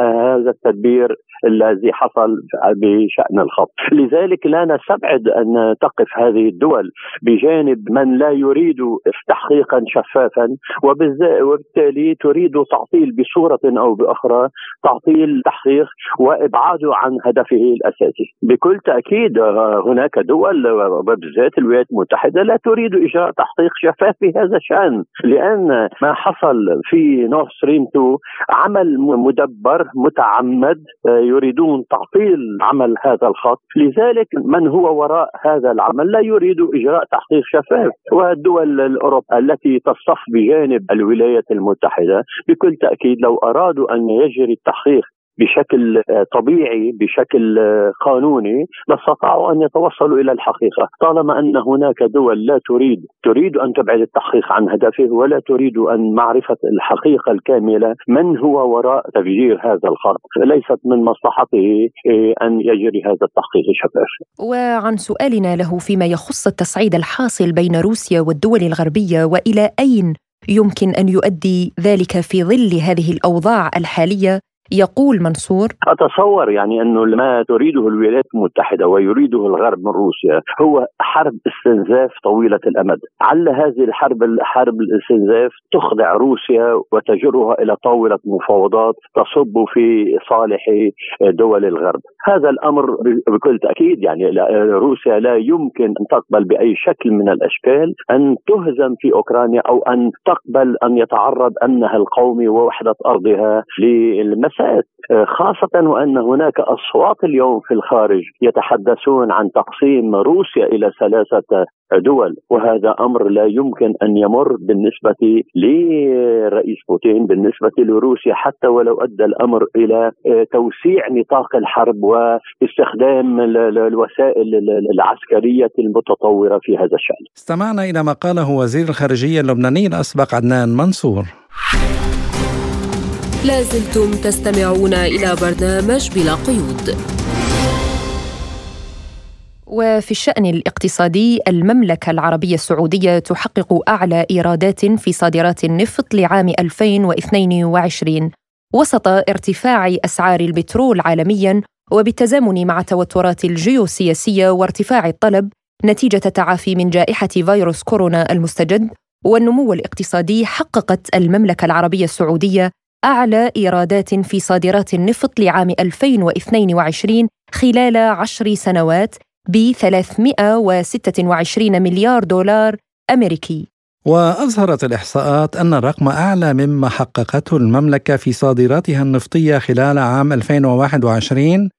هذا التدبير الذي حصل بشأن الخط. لذلك لا نستبعد أن تقف هذه الدول بجانب من لا يريد تحقيقا شفافا وبالتالي تريد تعطيل بصورة أو بأخرى تعطيل تحقيق وإبعاده عن هدفه الأساسي. بكل تأكيد هناك دول وبالذات الولايات المتحدة لا تريد إجراء تحقيق شفاف في هذا الشأن لأن ما حصل في نورث ستريم 2 عمل مدبر متعمد يريدون تعطيل عمل هذا الخط. لذلك من هو وراء هذا العمل؟ لا يريد إجراء تحقيق شفاف. والدول الأوروبية التي تصف بجانب الولايات المتحدة بكل تأكيد لو أرادوا أن يجري التحقيق بشكل آه، طبيعي بشكل آه، قانوني لاستطاعوا أن يتوصلوا إلى الحقيقة، طالما أن هناك دول لا تريد تريد أن تبعد التحقيق عن هدفه ولا تريد أن معرفة الحقيقة الكاملة من هو وراء تفجير هذا الخط، ليست من مصلحته آه، أن يجري هذا التحقيق شفاف. وعن سؤالنا له فيما يخص التصعيد الحاصل بين روسيا والدول الغربية وإلى أين يمكن أن يؤدي ذلك في ظل هذه الأوضاع الحالية؟ يقول منصور أتصور يعني أنه ما تريده الولايات المتحدة ويريده الغرب من روسيا هو حرب استنزاف طويلة الأمد. على هذه الحرب حرب الاستنزاف تخضع روسيا وتجرها إلى طاولة مفاوضات تصب في صالح دول الغرب. هذا الأمر بكل تأكيد يعني روسيا لا يمكن أن تقبل بأي شكل من الأشكال أن تهزم في أوكرانيا أو أن تقبل أن يتعرض أمنها القومي ووحدة أرضها للمس الممارسات خاصة وأن هناك أصوات اليوم في الخارج يتحدثون عن تقسيم روسيا إلى ثلاثة دول وهذا أمر لا يمكن أن يمر بالنسبة لرئيس بوتين بالنسبة لروسيا حتى ولو أدى الأمر إلى توسيع نطاق الحرب واستخدام الوسائل العسكرية المتطورة في هذا الشأن. استمعنا إلى ما قاله وزير الخارجية اللبناني الأسبق عدنان منصور. لازلتم تستمعون إلى برنامج بلا قيود. وفي الشأن الاقتصادي المملكة العربية السعودية تحقق أعلى إيرادات في صادرات النفط لعام 2022 وسط ارتفاع أسعار البترول عالمياً وبالتزامن مع التوترات الجيوسياسية وارتفاع الطلب نتيجة تعافي من جائحة فيروس كورونا المستجد والنمو الاقتصادي حققت المملكة العربية السعودية أعلى إيرادات في صادرات النفط لعام 2022 خلال عشر سنوات ب 326 مليار دولار أمريكي. وأظهرت الإحصاءات أن الرقم أعلى مما حققته المملكة في صادراتها النفطية خلال عام 2021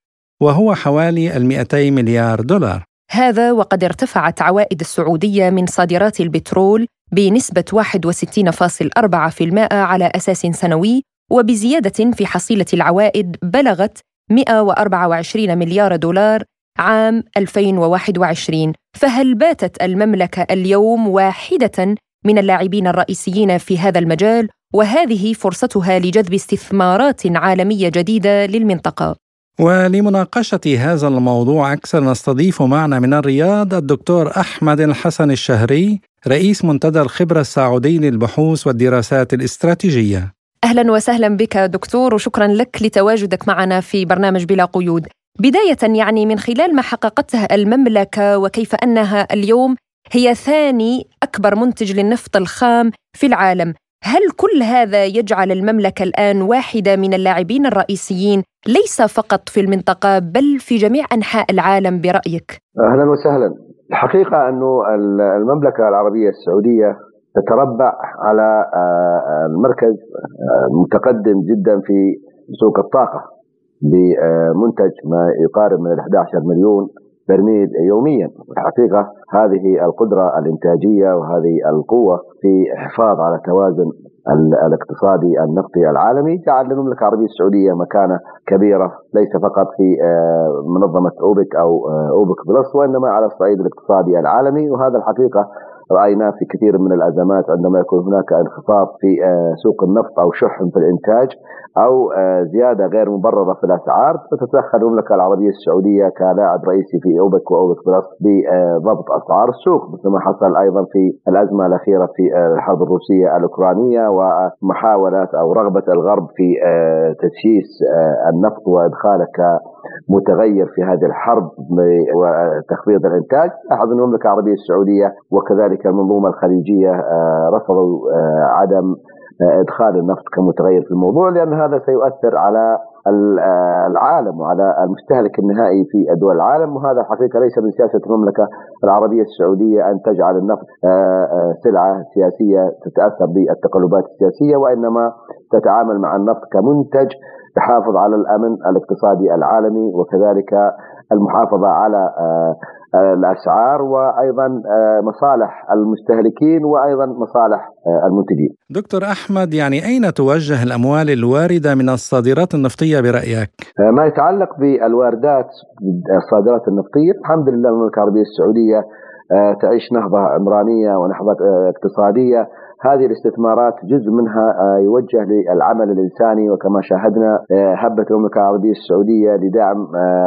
وهو حوالي 200 مليار دولار. هذا وقد ارتفعت عوائد السعودية من صادرات البترول بنسبة 61.4% على أساس سنوي وبزيادة في حصيلة العوائد بلغت 124 مليار دولار عام 2021 فهل باتت المملكة اليوم واحدة من اللاعبين الرئيسيين في هذا المجال؟ وهذه فرصتها لجذب استثمارات عالمية جديدة للمنطقة. ولمناقشة هذا الموضوع أكثر نستضيف معنا من الرياض الدكتور أحمد الحسن الشهري رئيس منتدى الخبرة السعودي للبحوث والدراسات الاستراتيجية. أهلا وسهلا بك دكتور وشكرا لك لتواجدك معنا في برنامج بلا قيود. بداية يعني من خلال ما حققته المملكة وكيف أنها اليوم هي ثاني أكبر منتج للنفط الخام في العالم. هل كل هذا يجعل المملكة الآن واحدة من اللاعبين الرئيسيين ليس فقط في المنطقة بل في جميع أنحاء العالم برأيك؟ أهلا وسهلا الحقيقة أن المملكة العربية السعودية تتربع على آه، المركز آه، متقدم جدا في سوق الطاقة بمنتج ما يقارب من 11 مليون برميل يوميا. الحقيقة هذه القدرة الإنتاجية وهذه القوة في حفاظ على توازن الاقتصادي النفطي العالمي. جعل للمملكة العربية السعودية مكانة كبيرة ليس فقط في آه، منظمة أوبك أو آه، أوبك بلس وإنما على الصعيد الاقتصادي العالمي. وهذا الحقيقة رأيناه في كثير من الأزمات عندما يكون هناك انخفاض في آه، سوق النفط أو شح في الإنتاج أو آه، زيادة غير مبررة في الأسعار فتتدخل المملكة العربية السعودية كلاعب رئيسي في أوبك وأوبك بلس بضبط أسعار السوق مثل ما حصل أيضا في الأزمة الأخيرة في آه، الحرب الروسية الأوكرانية ومحاولة أو رغبة الغرب في تسييس النفط وإدخاله كمتغير في هذه الحرب وتخفيض الإنتاج. لاحظ أن المملكة العربية السعودية وكذلك كذلك المنظومة الخليجية آه، رفضوا آه، عدم آه، إدخال النفط كمتغير في الموضوع لأن هذا سيؤثر على العالم وعلى المستهلك النهائي في دول العالم وهذا حقيقة ليس من سياسة المملكة العربية السعودية أن تجعل النفط سلعة سياسية تتأثر بالتقلبات السياسية وإنما تتعامل مع النفط كمنتج يحافظ على الأمن الاقتصادي العالمي وكذلك المحافظة على الأسعار وأيضا آه، مصالح المستهلكين وأيضا مصالح آه، المنتجين. دكتور أحمد يعني أين توجه الأموال الواردة من الصادرات النفطية برأيك؟ آه، ما يتعلق بالواردات الصادرات النفطية الحمد لله المملكة العربية السعودية تعيش نهضة عمرانية ونهضة اقتصادية. هذه الاستثمارات جزء منها يوجه للعمل الإنساني. وكما شاهدنا هبت المملكه العربيه السعودية لدعم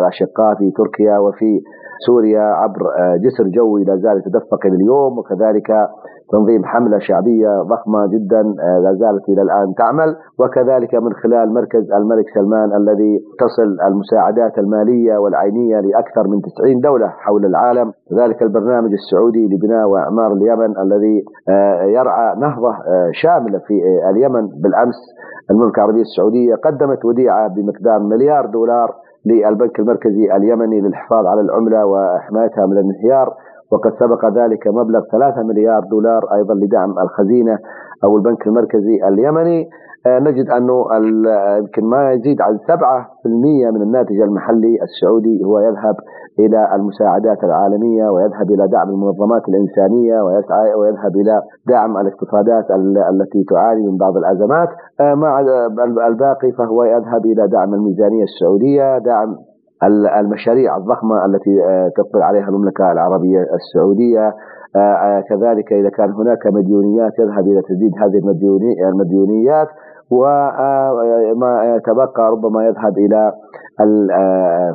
الاشقاء في تركيا. وفي سوريا عبر آه، جسر جوي لا زال يتدفق إلى اليوم وكذلك تنظيم حملة شعبية ضخمة جدا آه، لا زالت إلى الآن تعمل وكذلك من خلال مركز الملك سلمان الذي تصل المساعدات المالية والعينية لأكثر من 90 دولة حول العالم ذلك البرنامج السعودي لبناء وإعمار اليمن الذي آه، يرعى نهضة شاملة في اليمن بالأمس. المملكة العربية السعودية قدمت وديعة بمقدار مليار دولار للبنك المركزي اليمني للحفاظ على العملة وحمايتها من الانهيار وقد سبق ذلك مبلغ 3 مليار دولار أيضا لدعم الخزينة أو البنك المركزي اليمني. آه، نجد أنه يمكن ما يزيد عن 7% من الناتج المحلي السعودي هو يذهب إلى المساعدات العالمية ويذهب إلى دعم المنظمات الإنسانية ويسعى ويذهب إلى دعم الاقتصادات التي تعاني من بعض الأزمات. آه، مع الباقي فهو يذهب إلى دعم الميزانية السعودية دعم المشاريع الضخمة التي آه، تقبل عليها المملكة العربية السعودية. كذلك إذا كان هناك مديونيات يذهب إلى تسديد هذه المديونيات. وما يتبقى ربما يذهب إلى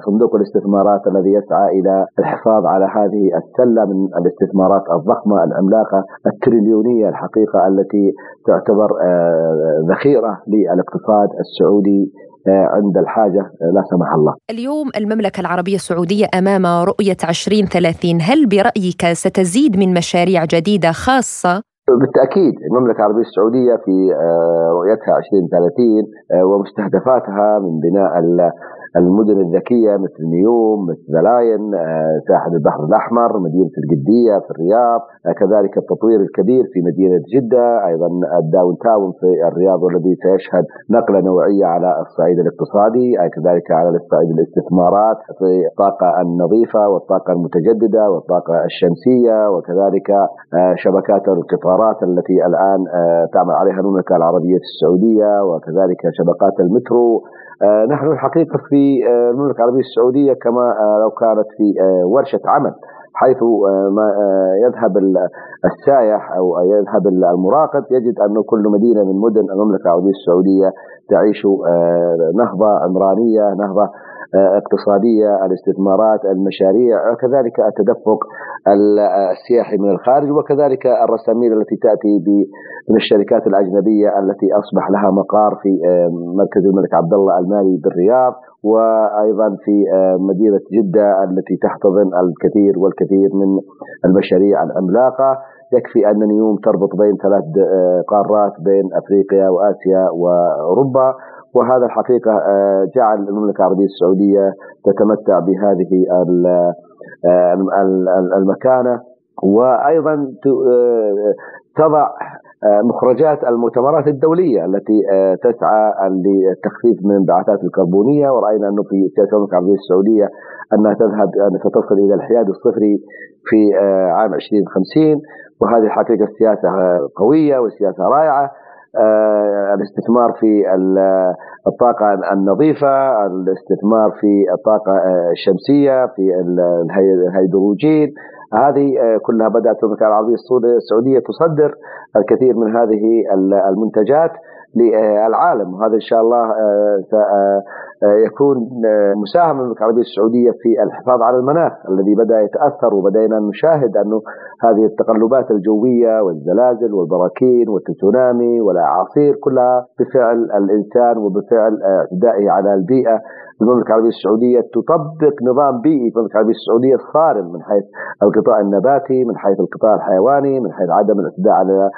صندوق الاستثمارات الذي يسعى إلى الحفاظ على هذه السلة من الاستثمارات الضخمة العملاقة التريليونية الحقيقة التي تعتبر ذخيرة للاقتصاد السعودي عند الحاجة لا سمح الله. اليوم المملكة العربية السعودية أمام رؤية 2030 هل برأيك ستزيد من مشاريع جديدة خاصة بالتأكيد المملكة العربية السعودية في آه، رؤيتها 2030 آه، ومستهدفاتها من بناء المدن الذكية مثل نيوم مثل Line آه، ساحل البحر الأحمر مدينة القدية في الرياض آه، كذلك التطوير الكبير في مدينة جدة أيضا ال downtown في الرياض والذي سيشهد نقلة نوعية على الصعيد الاقتصادي آه، كذلك على الصعيد الاستثمارات في الطاقة النظيفة والطاقة المتجددة والطاقة الشمسية وكذلك شبكات القطارات التي الآن تعمل عليها المملكة العربية السعودية وكذلك شبكات المترو. نحن الحقيقة في آه، المملكة العربية السعودية كما آه، لو كانت في ورشة عمل حيث ما يذهب السائح أو يذهب المراقب يجد انه كل مدينة من مدن المملكة العربية السعودية تعيش نهضة عمرانيه، نهضة اقتصادية الاستثمارات المشاريع وكذلك التدفق السياحي من الخارج وكذلك الرسامين التي تأتي من الشركات الأجنبية التي أصبح لها مقار في مركز الملك عبد الله المالي بالرياض وأيضا في مدينة جدة التي تحتضن الكثير والكثير من المشاريع العملاقة. يكفي أن نيوم تربط بين ثلاث قارات بين أفريقيا وآسيا وأوروبا. وهذا الحقيقة آه، جعل المملكة العربية السعودية تتمتع بهذه آه، المكانة. وأيضا آه، تضع مخرجات المؤتمرات الدولية التي تسعى للتخفيف من الانبعاثات الكربونية. ورأينا أنه في سياسة المملكة العربية السعودية أنها تذهب أن ستصل إلى الحياد الصفري في عام 2050 وهذه الحقيقة سياسة قوية وسياسة رائعة. الاستثمار في الطاقة النظيفة الاستثمار في الطاقة آه، الشمسية في الهيدروجين. هذه آه، كلها بدأت المملكة العربية السعودية تصدر الكثير من هذه المنتجات للعالم وهذا إن شاء الله يكون مساهمة المملكة العربية السعودية في الحفاظ على المناخ الذي بدأ يتأثر وبدأنا نشاهد أنه هذه التقلبات الجوية والزلازل والبراكين والتسونامي والأعاصير كلها بفعل الإنسان وبفعل اعتدائه على البيئة. المملكة العربية السعودية تطبق نظام بيئي. في المملكة العربية السعودية صارم من حيث القطاع النباتي من حيث القطاع الحيواني من حيث عدم الاعتداء على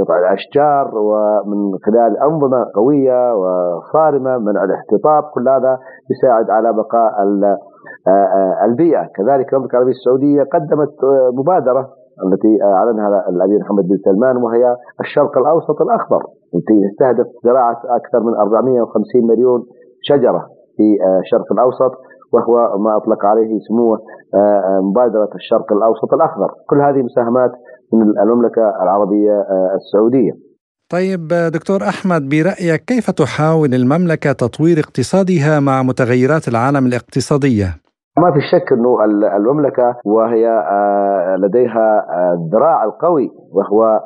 قطاع الأشجار ومن خلال أنظمة قوية وصارمة منع الاحتطاب. كل هذا يساعد على بقاء البيئة كذلك المملكة العربية السعودية قدمت مبادرة التي أعلنها الأمير محمد بن سلمان وهي الشرق الأوسط الأخضر التي يستهدف زراعة أكثر من 450 مليون شجرة في الشرق الأوسط وهو ما أطلق عليه سموه مبادرة الشرق الأوسط الأخضر، كل هذه مساهمات من المملكة العربية السعودية. طيب دكتور أحمد برأيك كيف تحاول المملكة تطوير اقتصادها مع متغيرات العالم الاقتصادية؟ ما في شك إنه المملكة وهي آه، لديها الذراع القوي وهو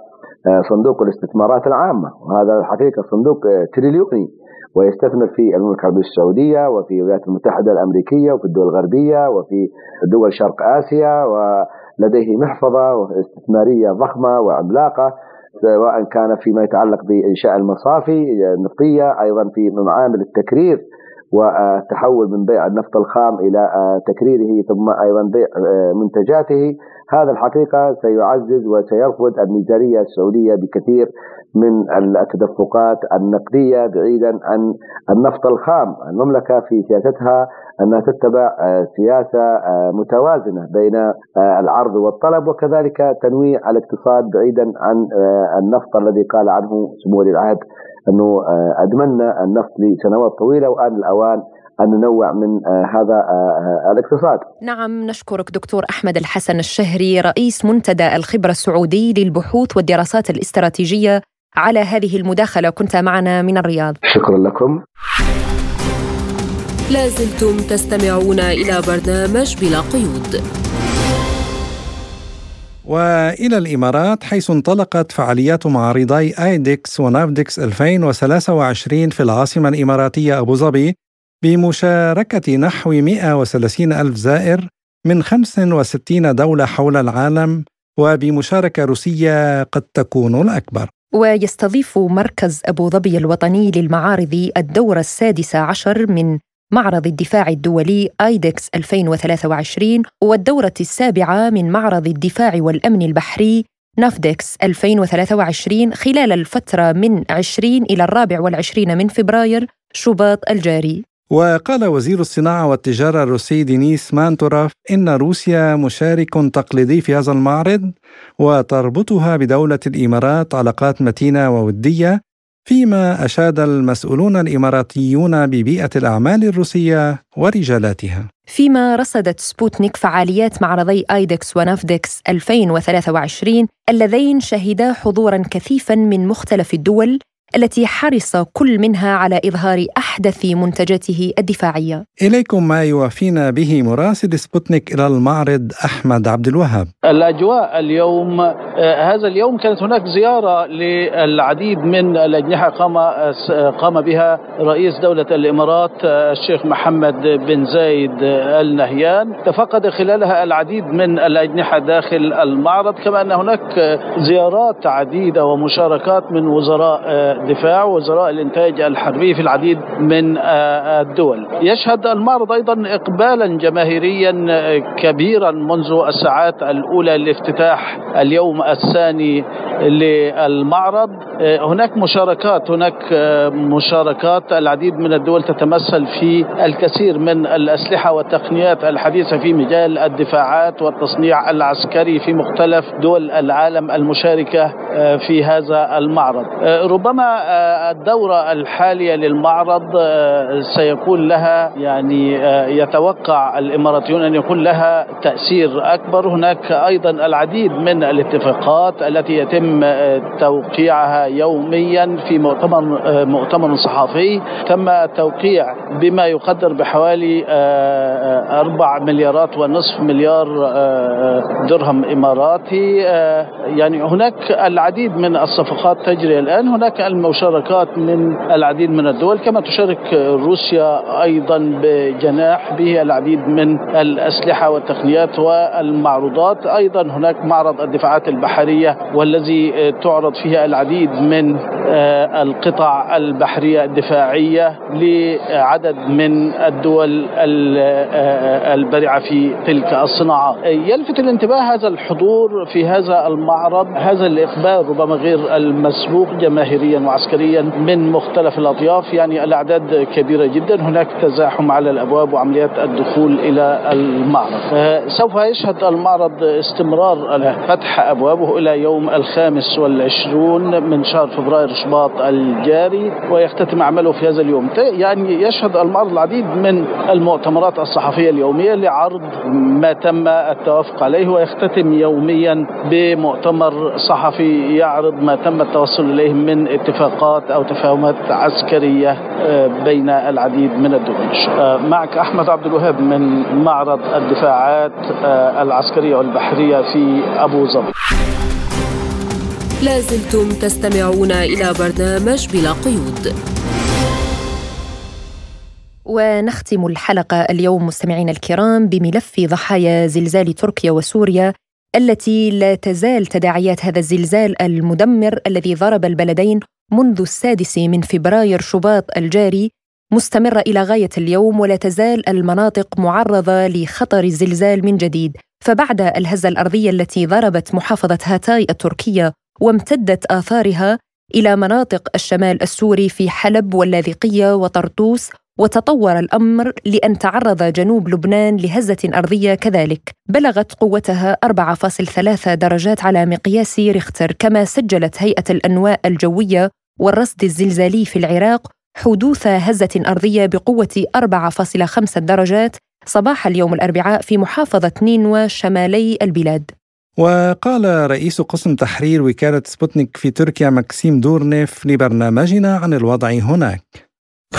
آه، صندوق الاستثمارات العامة وهذا الحقيقة صندوق آه، تريليوني ويستثمر في المملكة العربية السعودية وفي الولايات المتحدة الأمريكية وفي الدول الغربية وفي دول شرق آسيا ولديه محفظة استثماريه ضخمة وعملاقة سواء كان فيما يتعلق بإنشاء المصافي النفطيه أيضا في معامل التكرير والتحول من بيع النفط الخام إلى تكريره ثم أيضا بيع منتجاته. هذا الحقيقة سيعزز وسيرفض الميزانية السعودية بكثير من التدفقات النقدية بعيدا عن النفط الخام، المملكة في سياستها أنها تتبع آه، سياسة آه، متوازنة بين آه، العرض والطلب وكذلك تنويع الاقتصاد بعيدا عن النفط الذي قال عنه سمو ولي العهد أنه ادمنا النفط لسنوات طويلة وآن الأوان أن ننوع من هذا الاقتصاد. نعم نشكرك دكتور أحمد الحسن الشهري رئيس منتدى الخبرة السعودي للبحوث والدراسات الاستراتيجية على هذه المداخلة. كنت معنا من الرياض. شكرا لكم. لازلتم تستمعون إلى برنامج بلا قيود. وإلى الإمارات حيث انطلقت فعاليات معارضي ايدكس ونافدكس 2023 في العاصمة الإماراتية أبو ظبي بمشاركة نحو 130 ألف زائر من 65 دولة حول العالم وبمشاركة روسية قد تكون الأكبر. ويستضيف مركز أبو ظبي الوطني للمعارض الدوره السادسه عشر من معرض الدفاع الدولي آيدكس 2023 والدورة السابعة من معرض الدفاع والأمن البحري نافدكس 2023 خلال الفترة من 20 إلى الرابع والعشرين من فبراير شباط الجاري. وقال وزير الصناعة والتجارة الروسي دينيس مانتوروف إن روسيا مشارك تقليدي في هذا المعرض وتربطها بدولة الإمارات علاقات متينة وودية فيما أشاد المسؤولون الإماراتيون ببيئة الأعمال الروسية ورجالاتها. فيما رصدت سبوتنيك فعاليات معرضي آيدكس ونافدكس 2023 اللذين شهدا حضورا كثيفا من مختلف الدول التي حرص كل منها على إظهار أحدث منتجاته الدفاعية. إليكم ما يوافينا به مراسل سبوتنيك إلى المعرض أحمد عبد الوهاب. الأجواء اليوم آه هذا اليوم كانت هناك زيارة للعديد من الأجنحة قام قام بها رئيس دولة الإمارات آه الشيخ محمد بن زايد ال نهيان تفقد خلالها العديد من الأجنحة داخل المعرض كما أن هناك زيارات عديدة ومشاركات من وزراء آه الدفاع وزراء الإنتاج الحربي في العديد من آه، الدول. يشهد المعرض أيضا اقبالا جماهيريا آه، كبيرا منذ الساعات الأولى لافتتاح اليوم الثاني للمعرض. آه، هناك مشاركات هناك مشاركات. العديد من الدول تتمثل في الكثير من الأسلحة والتقنيات الحديثة في مجال الدفاعات والتصنيع العسكري في مختلف دول العالم المشاركة في هذا المعرض. ربما آه، الدورة الحالية للمعرض آه، سيكون لها يعني آه، يتوقع الإماراتيون أن يكون لها تأثير أكبر. هناك أيضا العديد من الاتفاقات التي يتم توقيعها يوميا في مؤتمر مؤتمر صحفي. تم التوقيع بما يقدر بحوالي أربع مليارات ونصف مليار درهم إماراتي. يعني هناك العديد من الصفقات تجري الآن. هناك المشاركات من العديد من الدول كما تشارك روسيا أيضا بجناح به العديد من الأسلحة والتقنيات والمعروضات. أيضا هناك معرض الدفاعات البحرية والذي تعرض فيها العديد من آه، القطع البحرية الدفاعية لعدد من الدول آه، البارعه في تلك الصناعات يلفت الانتباه هذا الحضور في هذا المعرض هذا الاقبال ربما غير المسبوق جماهيريا وعسكريا من مختلف الأطياف يعني الأعداد كبيرة جدا. هناك تزاحم على الأبواب وعمليات الدخول إلى المعرض. آه، سوف يشهد المعرض استمرار فتح أبوابه إلى يوم الخامس والعشرون من شهر فبراير شباط الجاري ويختتم عمله في هذا اليوم. يعني يشهد المعرض العديد من المؤتمرات الصحفية اليومية لعرض ما تم التوافق عليه ويختتم يوميا بمؤتمر صحفي يعرض ما تم التوصل إليه من اتفاقات أو تفاهمات عسكرية آه، بين العديد من الدول. آه، معك أحمد عبد الوهاب من معرض الدفاعات آه، العسكرية والبحرية في أبو ظبي. لازلتم تستمعون إلى برنامج بلا قيود. ونختم الحلقة اليوم مستمعينا الكرام بملف ضحايا زلزال تركيا وسوريا التي لا تزال تداعيات هذا الزلزال المدمر الذي ضرب البلدين منذ السادس من فبراير شباط الجاري مستمرة إلى غاية اليوم ولا تزال المناطق معرضة لخطر الزلزال من جديد. فبعد الهزة الأرضية التي ضربت محافظة هاتاي التركية وامتدت آثارها إلى مناطق الشمال السوري في حلب واللاذقية وطرطوس وتطور الأمر لأن تعرض جنوب لبنان لهزة أرضية كذلك. بلغت قوتها 4.3 درجات على مقياس ريختر كما سجلت هيئة الأنواء الجوية والرصد الزلزالي في العراق حدوث هزة أرضية بقوة 4.5 درجات صباح اليوم الأربعاء في محافظة نينوى شمالي البلاد. وقال رئيس قسم تحرير وكالة سبوتنيك في تركيا مكسيم دورنيف لبرنامجنا عن الوضع هناك.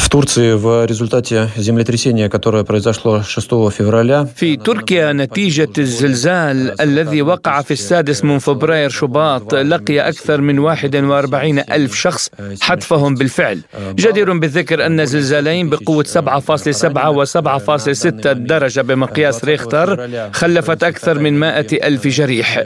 В Турции в результате землетрясения, которое произошло 6 февраля... في تركيا نتيجة الزلزال الذي وقع في السادس من فبراير شباط لقي أكثر من 41 ألف شخص حتفهم بالفعل جدير بالذكر أن زلزالين بقوة 7.7 و 7.6 درجة بمقياس ريختر خلفت أكثر من 100 ألف جريح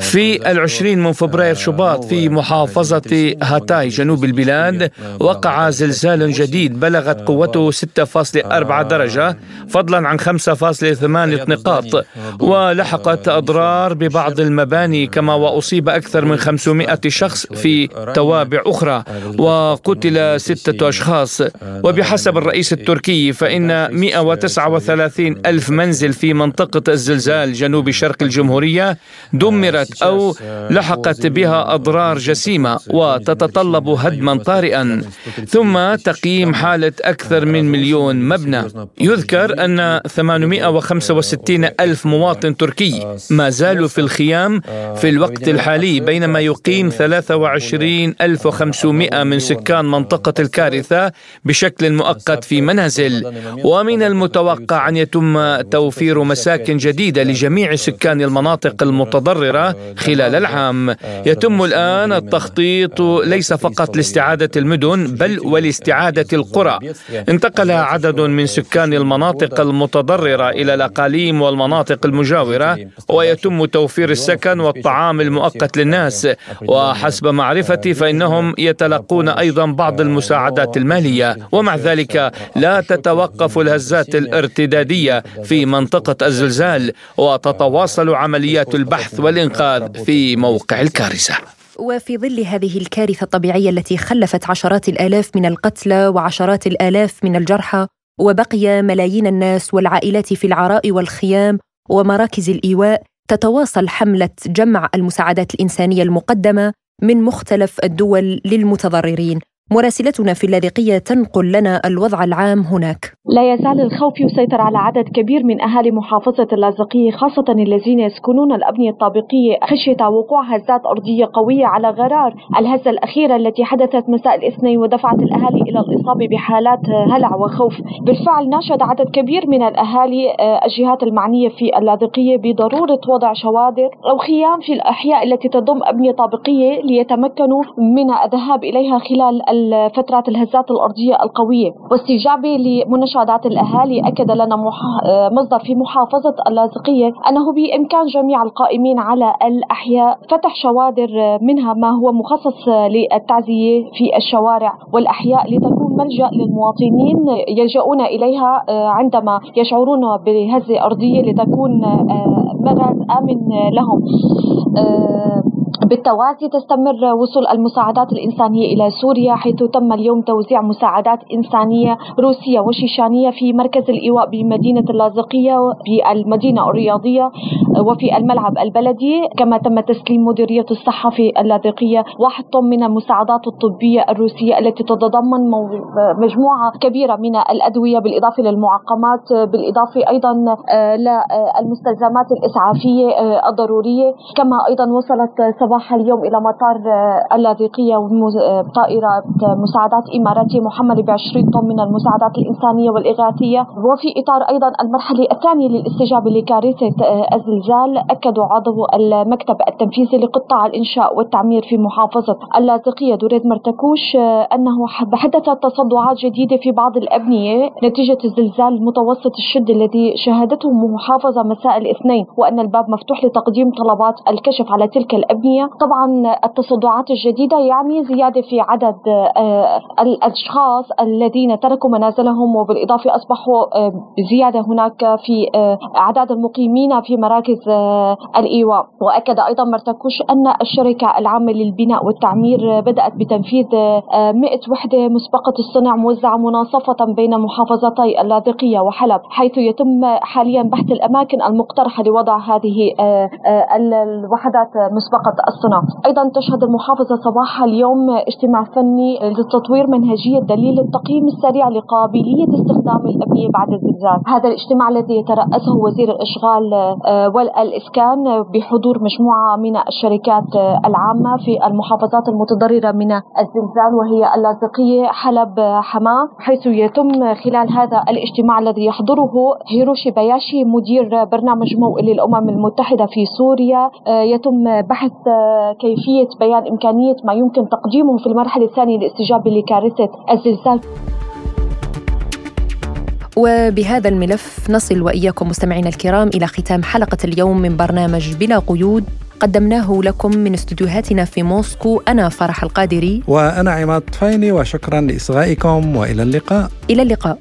في العشرين من فبراير شباط في محافظة هاتاي جنوب البلاد وقع زلزال جديد جديد بلغت قوته 6.4 درجة فضلا عن 5.8 نقاط ولحقت أضرار ببعض المباني كما وأصيب أكثر من 500 شخص في توابع أخرى وقتل ستة أشخاص وبحسب الرئيس التركي فإن 139 ألف منزل في منطقة الزلزال جنوب شرق الجمهورية دمرت أو لحقت بها أضرار جسيمة وتتطلب هدما طارئا ثم تقييم حالة أكثر من مليون مبنى. يذكر أن 865 ألف مواطن تركي ما زالوا في الخيام في الوقت الحالي بينما يقيم 23500 من سكان منطقة الكارثة بشكل مؤقت في منازل. ومن المتوقع أن يتم توفير مساكن جديدة لجميع سكان المناطق المتضررة خلال العام. يتم الآن التخطيط ليس فقط لاستعادة المدن بل ولاستعادة القرى. انتقل عدد من سكان المناطق المتضررة إلى الأقاليم والمناطق المجاورة ويتم توفير السكن والطعام المؤقت للناس. وحسب معرفتي فإنهم يتلقون أيضا بعض المساعدات المالية. ومع ذلك لا تتوقف الهزات الارتدادية في منطقة الزلزال وتتواصل عمليات البحث والإنقاذ في موقع الكارثة. وفي ظل هذه الكارثة الطبيعية التي خلفت عشرات الآلاف من القتلى وعشرات الآلاف من الجرحى وبقي ملايين الناس والعائلات في العراء والخيام ومراكز الإيواء تتواصل حملة جمع المساعدات الإنسانية المقدمة من مختلف الدول للمتضررين. مراسلتنا في اللاذقية تنقل لنا الوضع العام هناك. لا يزال الخوف يسيطر على عدد كبير من أهالي محافظة اللاذقية خاصة الذين يسكنون الأبنية الطابقية خشية وقوع هزات أرضية قوية على غرار الهزة الأخيرة التي حدثت مساء الاثنين ودفعت الأهالي إلى الإصابة بحالات هلع وخوف. بالفعل ناشد عدد كبير من الأهالي آه، الجهات المعنية في اللاذقية بضرورة وضع شوادر أو خيام في الأحياء التي تضم أبنية طابقية ليتمكنوا من الذهاب إليها خلال فترات الهزات الأرضية القوية. واستجابة لمناشدات الأهالي أكد لنا مصدر في محافظة اللاذقية أنه بإمكان جميع القائمين على الأحياء فتح شوادر منها ما هو مخصص للتعزية في الشوارع والأحياء لتكون ملجأ للمواطنين يلجؤون إليها عندما يشعرون بهزة أرضية لتكون مرض آمن لهم. بالتوازي تستمر وصول المساعدات الإنسانية إلى سوريا حيث تم اليوم توزيع مساعدات إنسانية روسية وشيشانية في مركز الإيواء بمدينة اللاذقية في المدينة الرياضية وفي الملعب البلدي. كما تم تسليم مديرية الصحة في اللاذقية واحد طن من المساعدات الطبية الروسية التي تتضمن مجموعة كبيرة من الأدوية بالإضافة للمعقمات بالإضافة أيضا للمستلزمات الإسعافية الضرورية. كما أيضا وصلت صباح اليوم إلى مطار آه، اللاذقية طائرة مساعدات إماراتية محملة ب 20 طن من المساعدات الإنسانية والإغاثية. وفي إطار أيضا المرحلة الثانية للاستجابة لكارثة آه، الزلزال أكدوا عضو المكتب التنفيذي لقطاع الإنشاء والتعمير في محافظة اللاذقية دوريد مرتكوش آه، أنه حدثت تصدعات جديدة في بعض الأبنية نتيجة الزلزال متوسط الشدة الذي شهدته محافظة مساء الاثنين وأن الباب مفتوح لتقديم طلبات الكشف على تلك الأبنية. الإنسانية طبعا التصدعات الجديدة يعني زيادة في عدد الأشخاص الذين تركوا منازلهم وبالإضافة أصبحوا بزيادة هناك في أعداد المقيمين في مراكز الإيواء. وأكد أيضا مرتكوش أن الشركة العامة للبناء والتعمير بدأت بتنفيذ 100 وحدة مسبقة الصنع موزعة مناصفة بين محافظتي اللاذقية وحلب حيث يتم حاليا بحث الأماكن المقترحة لوضع هذه آه، آه، الوحدات مسبقة الصنع أيضا تشهد المحافظة صباح اليوم اجتماع فني لتطوير منهجية دليل التقييم السريع لقابلية استخدام الأبنية بعد الزلزال. هذا الاجتماع الذي يترأسه وزير الإشغال آه، والإسكان بحضور مجموعة من الشركات العامة في المحافظات المتضررة من الزلزال وهي اللاذقية حلب حماة. حيث يتم خلال هذا الاجتماع الذي يحضره هيروشي بياشي مدير برنامج موئل للأمم المتحدة في سوريا آه، يتم بحث آه، كيفية بيان إمكانية ما يمكن تقديمه في المرحلة الثانية للاستجابة لكارثة الزلزال. وبهذا الملف نصل وإياكم مستمعينا الكرام إلى ختام حلقة اليوم من برنامج بلا قيود. قدمناه لكم من استديوهاتنا في موسكو. أنا فرح القادري. وأنا عماد طفيلي وشكرا لإصغائكم وإلى اللقاء. إلى اللقاء.